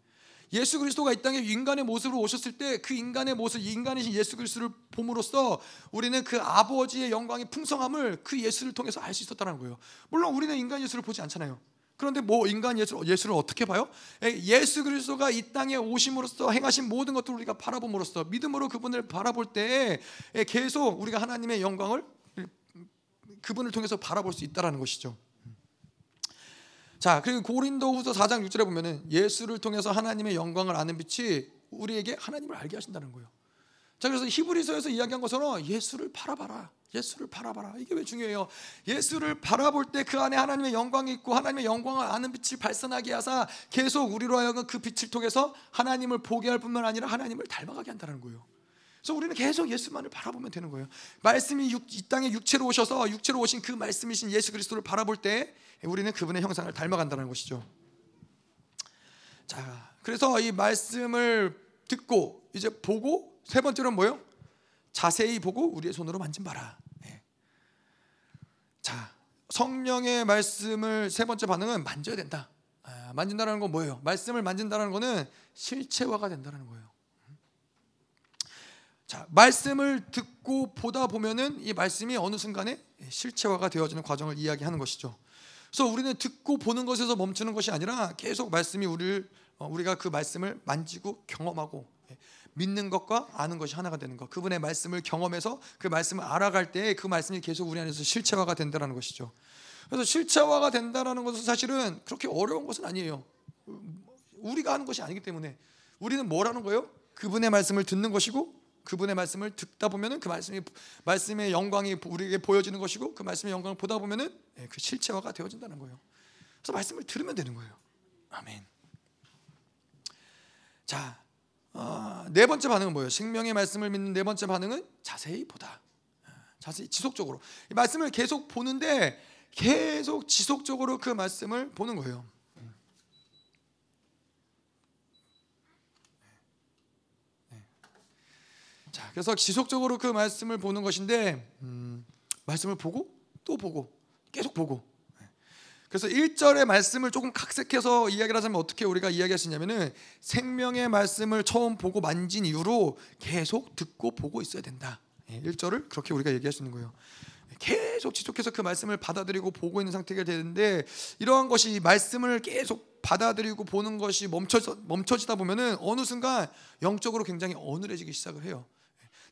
예수 그리스도가 이 땅에 인간의 모습으로 오셨을 때 그 인간의 모습, 인간이신 예수 그리스도를 봄으로써 우리는 그 아버지의 영광의 풍성함을 그 예수를 통해서 알 수 있었다는 거예요. 물론 우리는 인간 예수를 보지 않잖아요. 그런데 뭐 인간 예수, 예수를 어떻게 봐요? 예, 예수 그리스도가 이 땅에 오심으로써 행하신 모든 것들을 우리가 바라봄으로써 믿음으로 그분을 바라볼 때 예, 계속 우리가 하나님의 영광을 그분을 통해서 바라볼 수 있다라는 것이죠. 자, 그리고 고린도후서 4장 6절에 보면은 예수를 통해서 하나님의 영광을 아는 빛이 우리에게 하나님을 알게 하신다는 거예요. 자, 그래서 히브리서에서 이야기한 것처럼 예수를 바라봐라. 예수를 바라봐라. 이게 왜 중요해요? 예수를 바라볼 때 그 안에 하나님의 영광이 있고 하나님의 영광을 아는 빛을 발산하게 하사 계속 우리로 하여금 그 빛을 통해서 하나님을 보게 할 뿐만 아니라 하나님을 닮아가게 한다는 거예요. 그래서 우리는 계속 예수만을 바라보면 되는 거예요. 말씀이 육, 이 땅에 육체로 오셔서 육체로 오신 그 말씀이신 예수 그리스도를 바라볼 때 우리는 그분의 형상을 닮아간다는 것이죠. 자, 그래서 이 말씀을 듣고 이제 보고 세 번째로는 뭐요? 자세히 보고 우리의 손으로 만진 바라. 네. 자, 성령의 말씀을 세 번째 반응은 만져야 된다. 아, 만진다는 건 뭐예요? 말씀을 만진다는 거는 실체화가 된다는 거예요. 자, 말씀을 듣고 보다 보면은 이 말씀이 어느 순간에 실체화가 되어지는 과정을 이야기하는 것이죠. 그래서 우리는 듣고 보는 것에서 멈추는 것이 아니라 계속 말씀이 우리를 어, 우리가 그 말씀을 만지고 경험하고 예, 믿는 것과 아는 것이 하나가 되는 것. 그분의 말씀을 경험해서 그 말씀을 알아갈 때 그 말씀이 계속 우리 안에서 실체화가 된다는 것이죠. 그래서 실체화가 된다는 것은 사실은 그렇게 어려운 것은 아니에요. 우리가 하는 것이 아니기 때문에 우리는 뭐라는 거예요? 그분의 말씀을 듣는 것이고 그분의 말씀을 듣다 보면은 그 말씀이 말씀의 영광이 우리에게 보여지는 것이고 그 말씀의 영광을 보다 보면은 예, 그 실체화가 되어진다는 거예요. 그래서 말씀을 들으면 되는 거예요. 아멘. 자, 어, 네 번째 반응은 뭐예요? 생명의 말씀을 믿는 네 번째 반응은 자세히 보다. 아, 자세히 지속적으로 이 말씀을 계속 보는데 계속 지속적으로 그 말씀을 보는 거예요. 그래서 지속적으로 그 말씀을 보는 것인데 음, 말씀을 보고 또 보고 계속 보고. 그래서 1절의 말씀을 조금 각색해서 이야기를 하자면 어떻게 우리가 이야기할 수 있냐면은 생명의 말씀을 처음 보고 만진 이후로 계속 듣고 보고 있어야 된다. 1절을 그렇게 우리가 얘기할 수 있는 거예요. 계속 지속해서 그 말씀을 받아들이고 보고 있는 상태가 되는데 이러한 것이 말씀을 계속 받아들이고 보는 것이 멈춰 멈춰지다 보면은 어느 순간 영적으로 굉장히 어눌해지기 시작을 해요.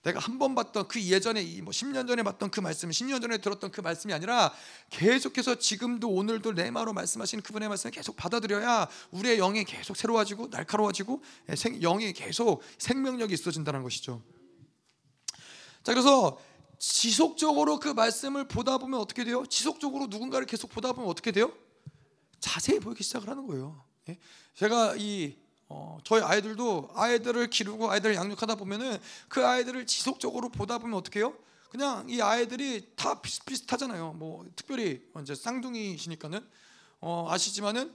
내가 한 번 봤던 그 예전에 뭐 10년 전에 봤던 그 말씀, 10년 전에 들었던 그 말씀이 아니라 계속해서 지금도 오늘도 내 마로 말씀하시는 그분의 말씀을 계속 받아들여야 우리의 영이 계속 새로워지고 날카로워지고 영이 계속 생명력이 있어진다는 것이죠. 자, 그래서 지속적으로 그 말씀을 보다 보면 어떻게 돼요? 지속적으로 누군가를 계속 보다 보면 어떻게 돼요? 자세히 보이기 시작을 하는 거예요. 예? 제가 이 어, 저희 아이들도 아이들을 기르고 아이들을 양육하다 보면은 그 아이들을 지속적으로 보다 보면 어떻게 해요? 그냥 이 아이들이 다 비슷비슷하잖아요. 뭐 특별히 이제 쌍둥이시니까는 어, 아시지만은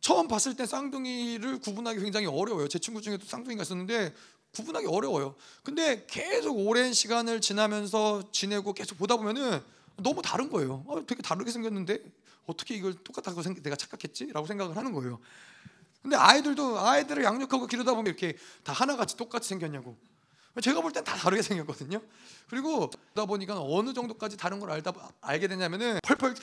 처음 봤을 때 쌍둥이를 구분하기 굉장히 어려워요. 제 친구 중에도 쌍둥이가 있었는데 구분하기 어려워요. 근데 계속 오랜 시간을 지나면서 지내고 계속 보다 보면은 너무 다른 거예요. 어, 되게 다르게 생겼는데 어떻게 이걸 똑같다고 생각, 내가 착각했지?라고 생각을 하는 거예요. 근데 아이들도 아이들을 양육하고 기르다 보면 이렇게 다 하나같이 똑같이 생겼냐고. 제가 볼 땐 다 다르게 생겼거든요. 그리고 그러다 보니까 어느 정도까지 다른 걸 알다 알게 되냐면은 펄펄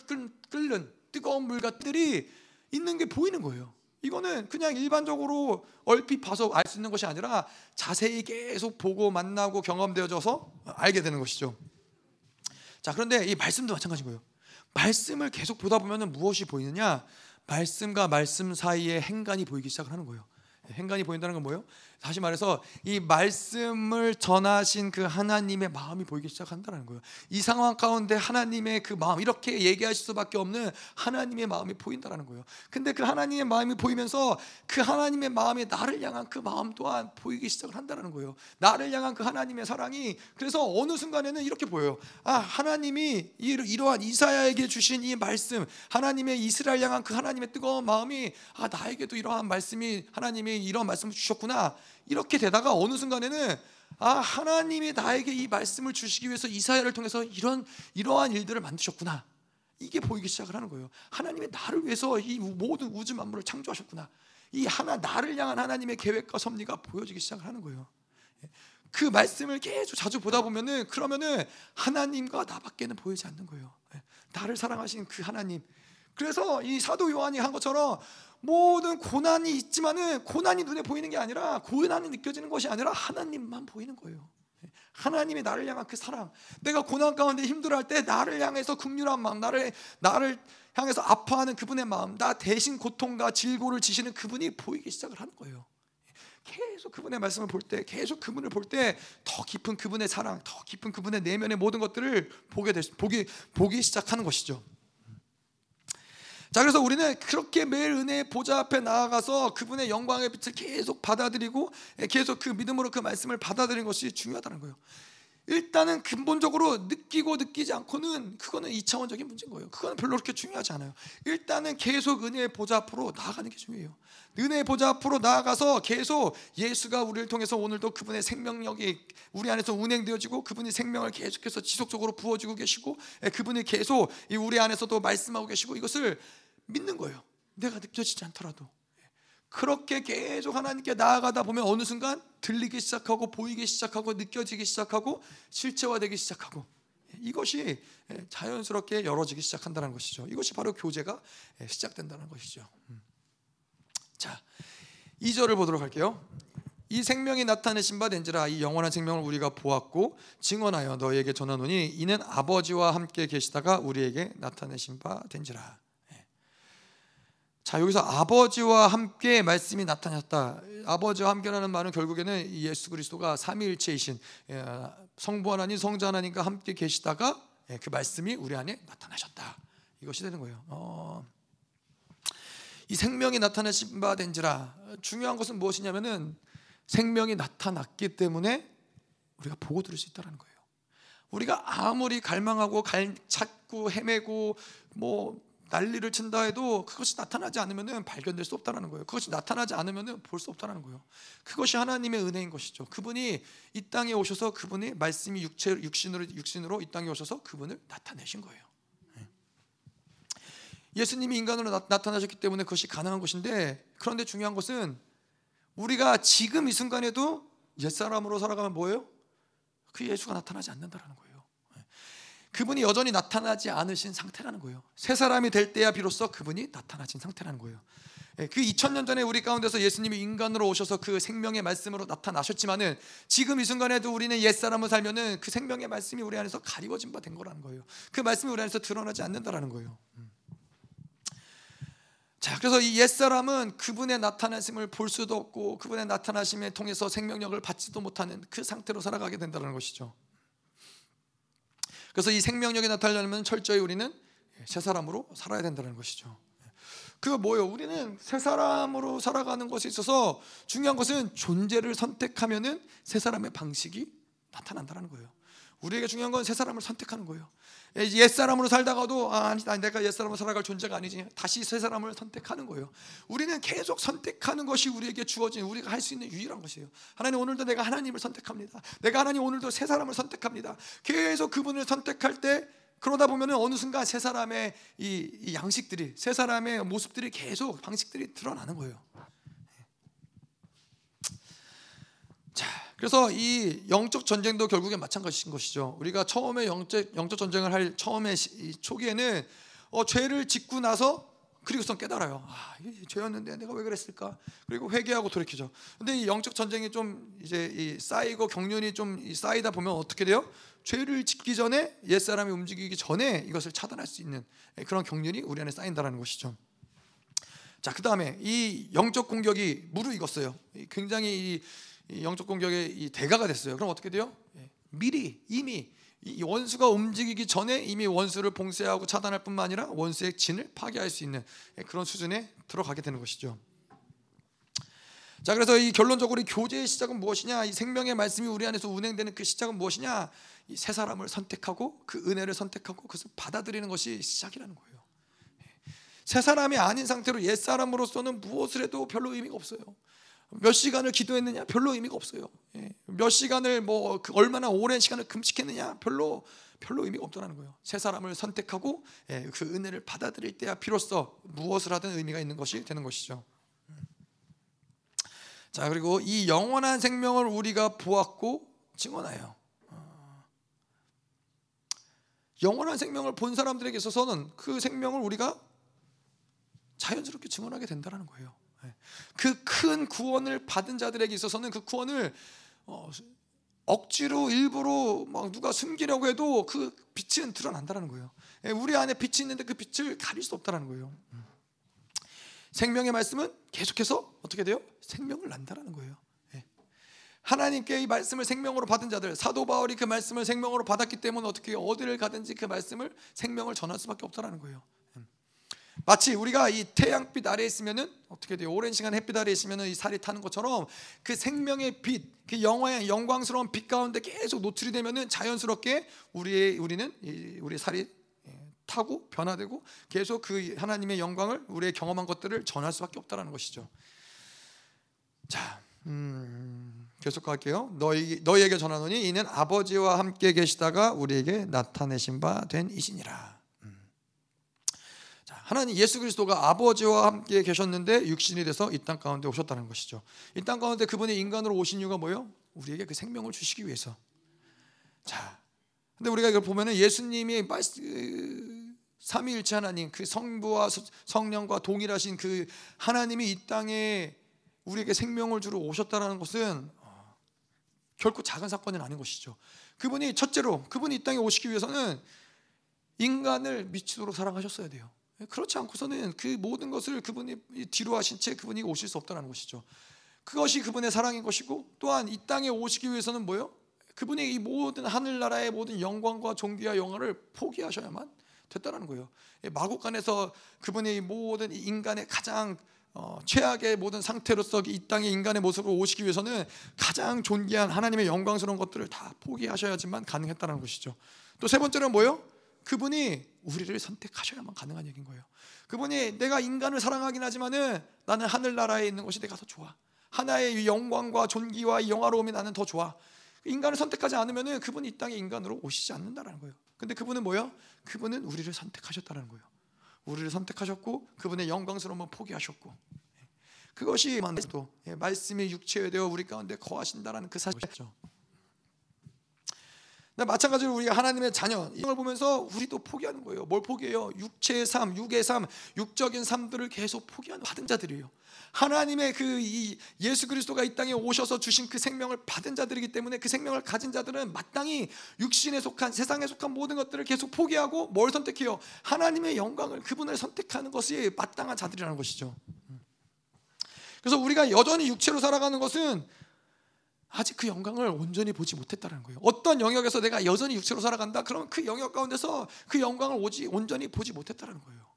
끓는 뜨거운 물같들이 있는 게 보이는 거예요. 이거는 그냥 일반적으로 얼핏 봐서 알 수 있는 것이 아니라 자세히 계속 보고 만나고 경험되어져서 알게 되는 것이죠. 자, 그런데 이 말씀도 마찬가지인 거예요. 말씀을 계속 보다 보면 무엇이 보이느냐? 말씀과 말씀 사이에 행간이 보이기 시작하는 거예요. 행간이 보인다는 건 뭐예요? 다시 말해서 이 말씀을 전하신 그 하나님의 마음이 보이기 시작한다는 거예요. 이 상황 가운데 하나님의 그 마음 이렇게 얘기하실 수밖에 없는 하나님의 마음이 보인다는 거예요. 근데 그 하나님의 마음이 보이면서 그 하나님의 마음이 나를 향한 그 마음 또한 보이기 시작을 한다는 거예요. 나를 향한 그 하나님의 사랑이 그래서 어느 순간에는 이렇게 보여요. 아 하나님이 이러한 이사야에게 주신 이 말씀, 하나님의 이스라엘 향한 그 하나님의 뜨거운 마음이 아 나에게도 이러한 말씀이 하나님이 이런 말씀을 주셨구나. 이렇게 되다가 어느 순간에는 아 하나님이 나에게 이 말씀을 주시기 위해서 이사야를 통해서 이런 이러한 일들을 만드셨구나. 이게 보이기 시작을 하는 거예요. 하나님이 나를 위해서 이 모든 우주 만물을 창조하셨구나. 이 하나 나를 향한 하나님의 계획과 섭리가 보여지기 시작을 하는 거예요. 그 말씀을 계속 자주 보다 보면은 그러면은 하나님과 나밖에는 보이지 않는 거예요. 나를 사랑하신 그 하나님. 그래서 이 사도 요한이 한 것처럼 모든 고난이 있지만은 고난이 눈에 보이는 게 아니라 고난이 느껴지는 것이 아니라 하나님만 보이는 거예요. 하나님이 나를 향한 그 사랑. 내가 고난 가운데 힘들어할 때 나를 향해서 긍휼한 마음, 나를 나를 향해서 아파하는 그분의 마음, 나 대신 고통과 질고를 지시는 그분이 보이기 시작을 하는 거예요. 계속 그분의 말씀을 볼 때, 계속 그분을 볼 때 더 깊은 그분의 사랑, 더 깊은 그분의 내면의 모든 것들을 보게 되, 보기 보기 시작하는 것이죠. 자 그래서 우리는 그렇게 매일 은혜의 보좌 앞에 나아가서 그분의 영광의 빛을 계속 받아들이고 계속 그 믿음으로 그 말씀을 받아들이는 것이 중요하다는 거예요. 일단은 근본적으로 느끼고 느끼지 않고는 그거는 2차원적인 문제인 거예요. 그거는 별로 그렇게 중요하지 않아요. 일단은 계속 은혜의 보좌 앞으로 나아가는 게 중요해요. 은혜의 보좌 앞으로 나아가서 계속 예수가 우리를 통해서 오늘도 그분의 생명력이 우리 안에서 운행되어지고 그분이 생명을 계속해서 지속적으로 부어주고 계시고 예, 그분이 계속 우리 안에서도 말씀하고 계시고 이것을 믿는 거예요. 내가 느껴지지 않더라도. 그렇게 계속 하나님께 나아가다 보면 어느 순간 들리기 시작하고 보이기 시작하고 느껴지기 시작하고 실체화되기 시작하고 이것이 자연스럽게 열어지기 시작한다는 것이죠. 이것이 바로 교제가 시작된다는 것이죠. 음. 자, 2절을 보도록 할게요. 이 생명이 나타내신 바 된지라 이 영원한 생명을 우리가 보았고 증언하여 너에게 전하노니 이는 아버지와 함께 계시다가 우리에게 나타내신 바 된지라. 자 여기서 아버지와 함께 말씀이 나타났다. 아버지와 함께라는 말은 결국에는 예수 그리스도가 삼위일체이신 예, 성부 하나님, 성자 하나님과 함께 계시다가 예, 그 말씀이 우리 안에 나타나셨다. 이것이 되는 거예요. 어, 이 생명이 나타나신 바 된지라 중요한 것은 무엇이냐면은 생명이 나타났기 때문에 우리가 보고 들을 수 있다는 거예요. 우리가 아무리 갈망하고 갈, 찾고 헤매고 뭐 난리를 친다 해도 그것이 나타나지 않으면 발견될 수 없다는 거예요. 그것이 나타나지 않으면 볼 수 없다는 거예요. 그것이 하나님의 은혜인 것이죠. 그분이 이 땅에 오셔서 그분이 말씀이 육체 육신으로 육신으로 이 땅에 오셔서 그분을 나타내신 거예요. 예수님이 인간으로 나, 타나셨기 때문에 그것이 가능한 것인데 그런데 중요한 것은 우리가 지금 이 순간에도 옛사람으로 살아가면 뭐예요? 그 예수가 나타나지 않는다라는 거예요. 그분이 여전히 나타나지 않으신 상태라는 거예요. 새 사람이 될 때야 비로소 그분이 나타나신 상태라는 거예요. 예, 그 2000년 전에 우리 가운데서 예수님이 인간으로 오셔서 그 생명의 말씀으로 나타나셨지만은 지금 이 순간에도 우리는 옛 사람을 살면은 그 생명의 말씀이 우리 안에서 가리워진 바 된 거라는 거예요. 그 말씀이 우리 안에서 드러나지 않는다라는 거예요. 음. 자, 그래서 이 옛사람은 그분의 나타나심을 볼 수도 없고 그분의 나타나심에 통해서 생명력을 받지도 못하는 그 상태로 살아가게 된다는 것이죠. 그래서 이 생명력이 나타나려면 철저히 우리는 새 사람으로 살아야 된다는 것이죠. 그거 뭐예요? 우리는 새 사람으로 살아가는 것에 있어서 중요한 것은 존재를 선택하면은 새 사람의 방식이 나타난다는 거예요. 우리에게 중요한 건 새 사람을 선택하는 거예요. 옛 사람으로 살다가도 아, 아니 내가 옛 사람으로 살아갈 존재가 아니지. 다시 새 사람을 선택하는 거예요. 우리는 계속 선택하는 것이 우리에게 주어진 우리가 할 수 있는 유일한 것이에요. 하나님 오늘도 내가 하나님을 선택합니다. 내가 하나님 오늘도 새 사람을 선택합니다. 계속 그분을 선택할 때 그러다 보면 어느 순간 세 사람의 이, 이, 양식들이 세 사람의 모습들이 계속 방식들이 드러나는 거예요. 자, 그래서 이 영적 전쟁도 결국에 마찬가지인 것이죠. 우리가 처음에 영적 영적 전쟁을 할 처음에 초기에는 어, 죄를 짓고 나서 그리고선 깨달아요. 아, 죄였는데 내가 왜 그랬을까? 그리고 회개하고 돌이키죠. 근데 이 영적 전쟁이 좀 이제 쌓이고 경륜이 좀 쌓이다 보면 어떻게 돼요? 죄를 짓기 전에 옛 사람이 움직이기 전에 이것을 차단할 수 있는 그런 경륜이 우리 안에 쌓인다라는 것이죠. 자, 그 다음에 이 영적 공격이 무르익었어요. 굉장히 이 영적 공격의 이 대가가 됐어요. 그럼 어떻게 돼요? 예, 미리 이미 이 원수가 움직이기 전에 이미 원수를 봉쇄하고 차단할 뿐만 아니라 원수의 진을 파괴할 수 있는 그런 수준에 들어가게 되는 것이죠. 자, 그래서 이 결론적으로 이 교제의 시작은 무엇이냐? 이 생명의 말씀이 우리 안에서 운행되는 그 시작은 무엇이냐? 이 새 사람을 선택하고 그 은혜를 선택하고 그것을 받아들이는 것이 시작이라는 거예요. 새 사람이 아닌 상태로 옛 사람으로서는 무엇을 해도 별로 의미가 없어요. 몇 시간을 기도했느냐 별로 의미가 없어요. 예. 몇 시간을 뭐그 얼마나 오랜 시간을 금식했느냐 별로 별로 의미가 없더라는 거예요. 새 사람을 선택하고 예, 그 은혜를 받아들일 때야 비로소 무엇을 하든 의미가 있는 것이 되는 것이죠. 자 그리고 이 영원한 생명을 우리가 보았고 증언하여 어. 영원한 생명을 본 사람들에게 있어서는 그 생명을 우리가 자연스럽게 증언하게 된다는 거예요. 예. 그큰 구원을 받은 자들에게 있어서는 그 구원을 어, 억지로 일부러 막 누가 숨기려고 해도 그 빛은 드러난다는 거예요. 예, 우리 안에 빛이 있는데 그 빛을 가릴 수 없다는 거예요. 음. 생명의 말씀은 계속해서 어떻게 돼요? 생명을 난다라는 거예요. 예. 하나님께 이 말씀을 생명으로 받은 자들 사도 바울이 그 말씀을 생명으로 받았기 때문에 어떻게 어디를 가든지 그 말씀을 생명을 전할 수밖에 없다라는 거예요. 마치 우리가 이 태양빛 아래에 있으면은 어떻게 돼요? 오랜 시간 햇빛 아래에 있으면은 이 살이 타는 것처럼 그 생명의 빛, 그 영화의 영광스러운 빛 가운데 계속 노출이 되면은 자연스럽게 우리의 우리는 우리 살이 예, 타고 변화되고 계속 그 하나님의 영광을 우리의 경험한 것들을 전할 수밖에 없다라는 것이죠. 자, 음, 계속 갈게요. 너희 너희에게 전하노니 이는 아버지와 함께 계시다가 우리에게 나타내신 바 된 이신이라. 하나님 예수 그리스도가 아버지와 함께 계셨는데 육신이 돼서 이 땅 가운데 오셨다는 것이죠. 이 땅 가운데 그분이 인간으로 오신 이유가 뭐예요? 우리에게 그 생명을 주시기 위해서. 자, 근데 우리가 이걸 보면은 예수님이 그 삼위일체 하나님 그 성부와 성령과 동일하신 그 하나님이 이 땅에 우리에게 생명을 주러 오셨다는 것은 어, 결코 작은 사건은 아닌 것이죠. 그분이 첫째로 그분이 이 땅에 오시기 위해서는 인간을 미치도록 사랑하셨어야 돼요. 예, 그렇지 않고서는 그 모든 것을 그분이 뒤로 하신 채 그분이 오실 수 없다는 것이죠. 그것이 그분의 사랑인 것이고 또한 이 땅에 오시기 위해서는 뭐요? 그분이 이 모든 하늘나라의 모든 영광과 존귀와 영화를 포기하셔야만 됐다는 거예요. 예, 마국간에서 그분이 모든 인간의 가장 어, 최악의 모든 상태로서 이 땅의 인간의 모습으로 오시기 위해서는 가장 존귀한 하나님의 영광스러운 것들을 다 포기하셔야지만 가능했다는 것이죠. 또 세 번째는 뭐요? 그분이 우리를 선택하셔야만 가능한 얘기인 거예요. 그분이 내가 인간을 사랑하긴 하지만은 나는 하늘나라에 있는 것이 내가 더 좋아. 하나의 영광과 존귀와 영화로움이 나는 더 좋아. 인간을 선택하지 않으면은 그분이 이 땅에 인간으로 오시지 않는다라는 거예요. 근데 그분은 뭐요? 그분은 우리를 선택하셨다는 거예요. 우리를 선택하셨고 그분의 영광스러움을 포기하셨고 그것이 또 예, 말씀이 육체되어 우리 가운데 거하신다라는 그 사실이죠. 마찬가지로 우리가 하나님의 자녀 이걸 보면서 우리도 포기하는 거예요. 뭘 포기해요? 육체의 삶, 육의 삶, 육적인 삶들을 계속 포기하는 받은 자들이에요. 하나님의 그 이 예수 그리스도가 이 땅에 오셔서 주신 그 생명을 받은 자들이기 때문에 그 생명을 가진 자들은 마땅히 육신에 속한 세상에 속한 모든 것들을 계속 포기하고 뭘 선택해요? 하나님의 영광을 그분을 선택하는 것이 마땅한 자들이라는 것이죠. 그래서 우리가 여전히 육체로 살아가는 것은 아직 그 영광을 온전히 보지 못했다는 거예요. 어떤 영역에서 내가 여전히 육체로 살아간다. 그러면 그 영역 가운데서 그 영광을 오지 온전히 보지 못했다는 거예요.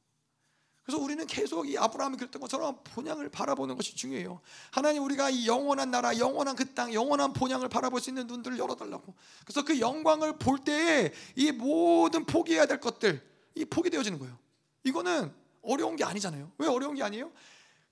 그래서 우리는 계속 이 아브라함이 그랬던 것처럼 본향을 바라보는 것이 중요해요. 하나님 우리가 이 영원한 나라, 영원한 그 땅, 영원한 본향을 바라볼 수 있는 눈들을 열어달라고. 그래서 그 영광을 볼 때에 이 모든 포기해야 될 것들 이 포기되어지는 거예요. 이거는 어려운 게 아니잖아요. 왜 어려운 게 아니에요?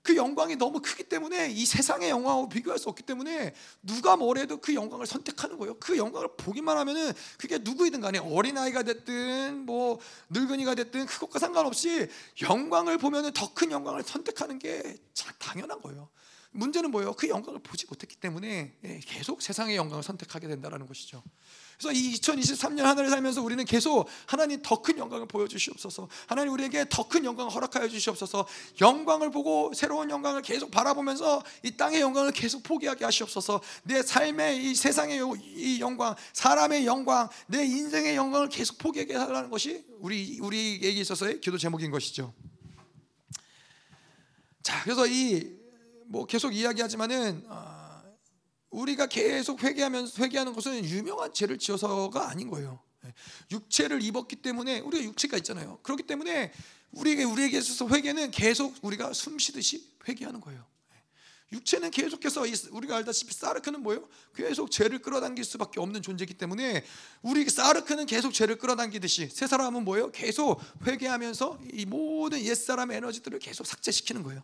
그 영광이 너무 크기 때문에 이 세상의 영광하고 비교할 수 없기 때문에 누가 뭐래도 그 영광을 선택하는 거예요. 그 영광을 보기만 하면은 그게 누구이든 간에 어린아이가 됐든 뭐 늙은이가 됐든 그것과 상관없이 영광을 보면은 더 큰 영광을 선택하는 게 당연한 거예요. 문제는 뭐예요? 그 영광을 보지 못했기 때문에 예, 계속 세상의 영광을 선택하게 된다는 것이죠. 그래서 이 2023년 하늘을 살면서 우리는 계속 하나님 더 큰 영광을 보여주시옵소서. 하나님 우리에게 더 큰 영광을 허락하여 주시옵소서. 영광을 보고 새로운 영광을 계속 바라보면서 이 땅의 영광을 계속 포기하게 하시옵소서. 내 삶의 이 세상의 이 영광, 사람의 영광, 내 인생의 영광을 계속 포기하게 하라는 것이 우리 우리에게 있어서의 기도 제목인 것이죠. 자, 그래서 이 뭐 계속 이야기하지만은. 어, 우리가 계속 회개하면서 회개하는 것은 유명한 죄를 지어서가 아닌 거예요. 예. 육체를 입었기 때문에 우리가 육체가 있잖아요. 그렇기 때문에 우리에게 우리에게 있어서 회개는 계속 우리가 숨 쉬듯이 회개하는 거예요. 예. 육체는 계속해서 우리가 알다시피 사르크는 뭐예요? 계속 죄를 끌어당길 수밖에 없는 존재이기 때문에 우리 사르크는 계속 죄를 끌어당기듯이 새 사람은 뭐예요? 계속 회개하면서 이 모든 옛 사람의 에너지들을 계속 삭제시키는 거예요.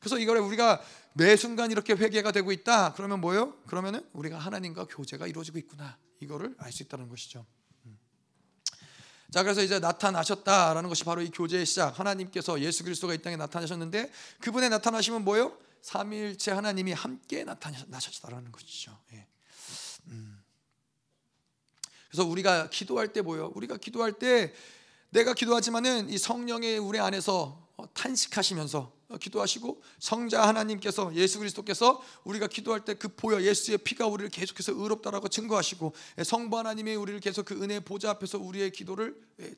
예. 그래서 이걸 우리가 매 순간 이렇게 회개가 되고 있다. 그러면 뭐요? 그러면은 우리가 하나님과 교제가 이루어지고 있구나. 이거를 알 수 있다는 것이죠. 음. 자 그래서 이제 나타나셨다라는 것이 바로 이 교제의 시작. 하나님께서 예수 그리스도가 이 땅에 나타나셨는데 그분의 나타나심은 뭐요? 삼위일체 하나님이 함께 나타나셨다라는 것이죠. 예. 음. 그래서 우리가 기도할 때 뭐요? 우리가 기도할 때 내가 기도하지만은 이 성령의 우리 안에서 탄식하시면서 기도하시고 성자 하나님께서 예수 그리스도께서 우리가 기도할 때 그 보여 예수의 피가 우리를 계속해서 의롭다라고 증거하시고 성부 하나님이 우리를 계속 그 은혜 보좌 앞에서 우리의 기도를 예,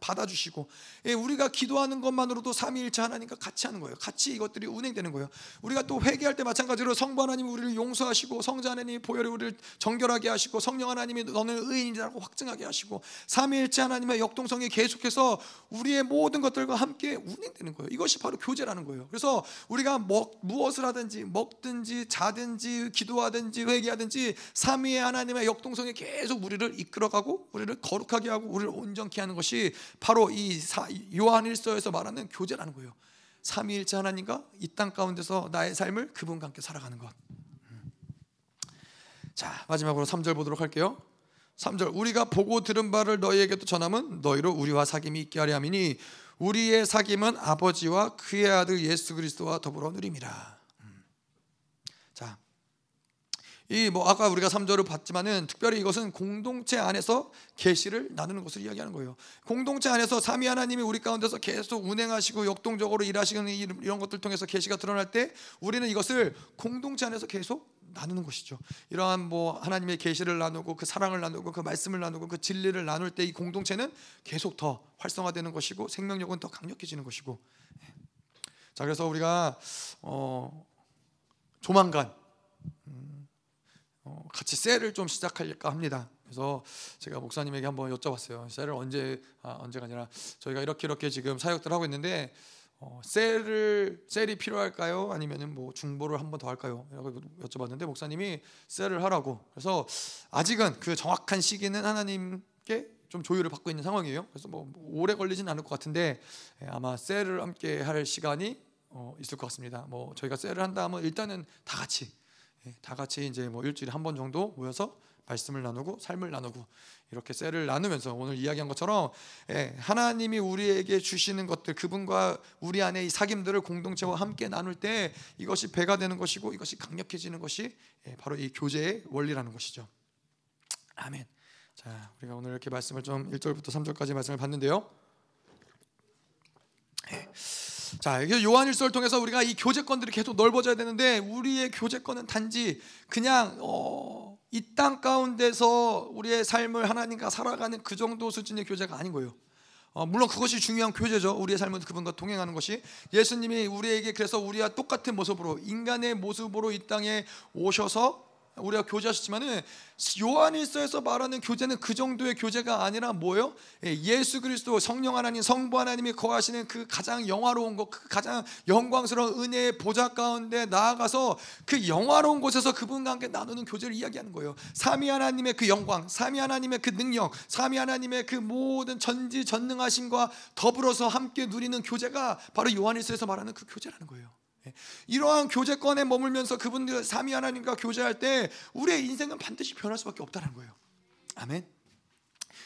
받아주시고 예, 우리가 기도하는 것만으로도 삼위일체 하나님과 같이 하는 거예요. 같이 이것들이 운행되는 거예요. 우리가 또 회개할 때 마찬가지로 성부 하나님이 우리를 용서하시고 성자 하나님이 보혈이 우리를 정결하게 하시고 성령 하나님이 너는 의인이라고 확증하게 하시고 삼위일체 하나님의 역동성이 계속해서 우리의 모든 것들과 함께 운행되는 거예요. 이것이 바로 교제라는 거예요. 그래서 우리가 먹, 무엇을 하든지 먹든지 자든지 기도하든지 회개하든지 삼위의 하나님의 역동성이 계속 우리를 이끌어가고 우리를 거룩하게 하고 우리를 온전케 하는 것이 것이 바로 이 요한일서에서 말하는 교제라는 거예요. 삼위일체 하나님과 이 땅 가운데서 나의 삶을 그분과 함께 살아가는 것. 음. 자 마지막으로 3절 보도록 할게요. 3절 우리가 보고 들은 바를 너희에게도 전함은 너희로 우리와 사귐이 있게 하려 함이니 우리의 사귐은 아버지와 그의 아들 예수 그리스도와 더불어 누림이라. 이 뭐 아까 우리가 3절을 봤지만은 특별히 이것은 공동체 안에서 계시를 나누는 것을 이야기하는 거예요. 공동체 안에서 삼위 하나님이 우리 가운데서 계속 운행하시고 역동적으로 일하시는 이런 것들 통해서 계시가 드러날 때 우리는 이것을 공동체 안에서 계속 나누는 것이죠. 이러한 뭐 하나님의 계시를 나누고 그 사랑을 나누고 그 말씀을 나누고 그 진리를 나눌 때 이 공동체는 계속 더 활성화되는 것이고 생명력은 더 강력해지는 것이고. 예. 자 그래서 우리가 어 조만간 어, 같이 셀을 좀 시작할까 합니다. 그래서 제가 목사님에게 한번 여쭤봤어요. 셀을 언제 아, 언제가 아니라 저희가 이렇게 이렇게 지금 사역들 하고 있는데 어, 셀을 셀이 필요할까요? 아니면은 뭐 중보를 한 번 더 할까요? 라고 여쭤봤는데 목사님이 셀을 하라고. 그래서 아직은 그 정확한 시기는 하나님께 좀 조율을 받고 있는 상황이에요. 그래서 뭐 오래 걸리진 않을 것 같은데 예, 아마 셀을 함께 할 시간이 어, 있을 것 같습니다. 뭐 저희가 셀을 한다 하면 일단은 다 같이 예, 다 같이 이제 뭐 일주일에 한 번 정도 모여서 말씀을 나누고 삶을 나누고 이렇게 셀을 나누면서 오늘 이야기한 것처럼 예, 하나님이 우리에게 주시는 것들 그분과 우리 안에 이 사귐들을 공동체와 함께 나눌 때 이것이 배가 되는 것이고 이것이 강력해지는 것이 예, 바로 이 교제의 원리라는 것이죠. 아멘. 자, 우리가 오늘 이렇게 말씀을 좀 1절부터 3절까지 말씀을 봤는데요. 예. 자, 요한일서를 통해서 우리가 이 교제권들이 계속 넓어져야 되는데 우리의 교제권은 단지 그냥 어, 이 땅 가운데서 우리의 삶을 하나님과 살아가는 그 정도 수준의 교제가 아닌 거예요. 어, 물론 그것이 중요한 교제죠. 우리의 삶은 그분과 동행하는 것이 예수님이 우리에게 그래서 우리와 똑같은 모습으로 인간의 모습으로 이 땅에 오셔서 우리가 교제하셨지만은 요한일서에서 말하는 교제는 그 정도의 교제가 아니라 뭐예요? 예, 예수 그리스도 성령 하나님 성부 하나님이 거하시는 그 가장 영화로운 것, 그 가장 영광스러운 은혜의 보좌 가운데 나아가서 그 영화로운 곳에서 그분과 함께 나누는 교제를 이야기하는 거예요. 삼위 하나님의 그 영광, 삼위 하나님의 그 능력, 삼위 하나님의 그 모든 전지전능하심과 더불어서 함께 누리는 교제가 바로 요한일서에서 말하는 그 교제라는 거예요. 예. 이러한 교제권에 머물면서 그분들 삼위 하나님과 교제할 때 우리의 인생은 반드시 변할 수밖에 없다는 거예요. 아멘.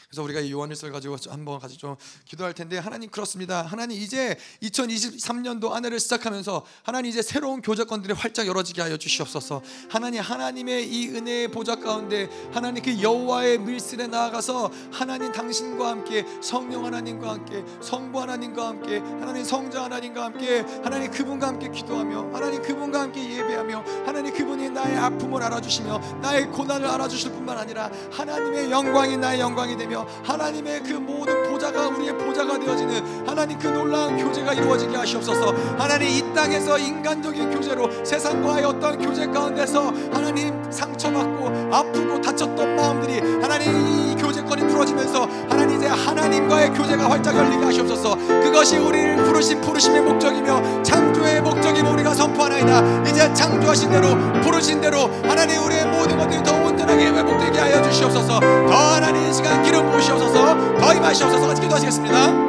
그래서 우리가 이 요한일서를 가지고 한번 같이 좀 기도할 텐데 하나님 그렇습니다. 하나님 이제 2023년도 한 해를 시작하면서 하나님 이제 새로운 교제권들이 활짝 열어지게 하여 주시옵소서. 하나님 하나님의 이 은혜의 보좌 가운데 하나님 그 여호와의 밀실에 나아가서 하나님 당신과 함께 성령 하나님과 함께 성부 하나님과 함께 하나님 성자 하나님과 함께 하나님 그분과 함께 기도하며 하나님 그분과 함께 예배하며 하나님 그분이 나의 아픔을 알아주시며 나의 고난을 알아주실 뿐만 아니라 하나님의 영광이 나의 영광이 되며 되며 하나님의 그 모든 보좌가 우리의 보좌가 되어지는 하나님 그 놀라운 교제가 이루어지게 하시옵소서. 하나님 이 땅에서 인간적인 교제로 세상과의 어떤 교제 가운데서 하나님 상처받고 아프고 다쳤던 마음들이 하나님 이 교제권이 풀어지면서 하나님 이제 하나님과의 교제가 활짝 열리게 하시옵소서. 그것이 우리를 부르신 부르심의 목적이며 창조의 목적이며 우리가 선포하나이다. 이제 창조하신 대로 부르신 대로 하나님 우리의 모든 것들이 더 온전하게 회복되게 하여 주시옵소서. 더 하나님 이 시간 기름 부으시옵소서 더 임하시옵소서. 같이 기도하시겠습니다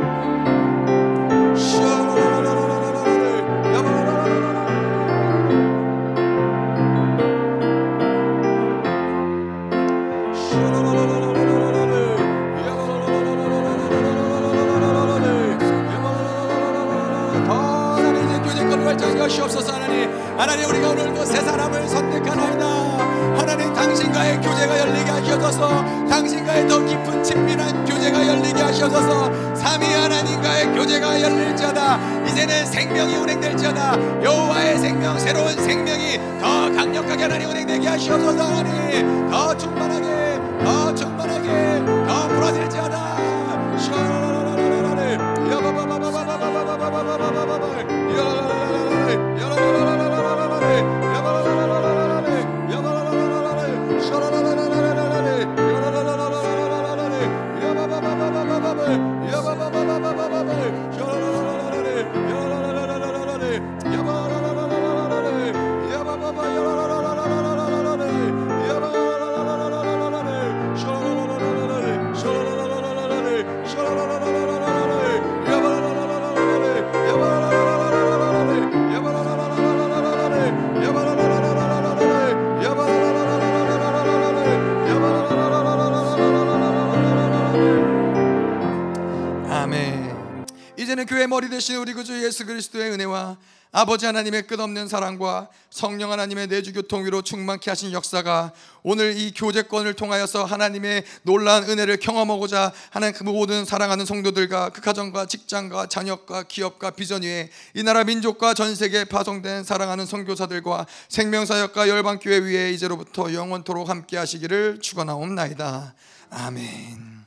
하나님 그리스도의 은혜와 아버지 하나님의 끝없는 사랑과 성령 하나님의 내주 교통 위로 충만케 하신 역사가 오늘 이 교제권을 통하여서 하나님의 놀라운 은혜를 경험하고자 하는 그 모든 사랑하는 성도들과 그 가정과 직장과 자녀과 기업과 비전 위에 이 나라 민족과 전 세계에 파송된 사랑하는 선교사들과 생명사역과 열방교회 위에 이제로부터 영원토록 함께 하시기를 축원하옵나이다. 아멘.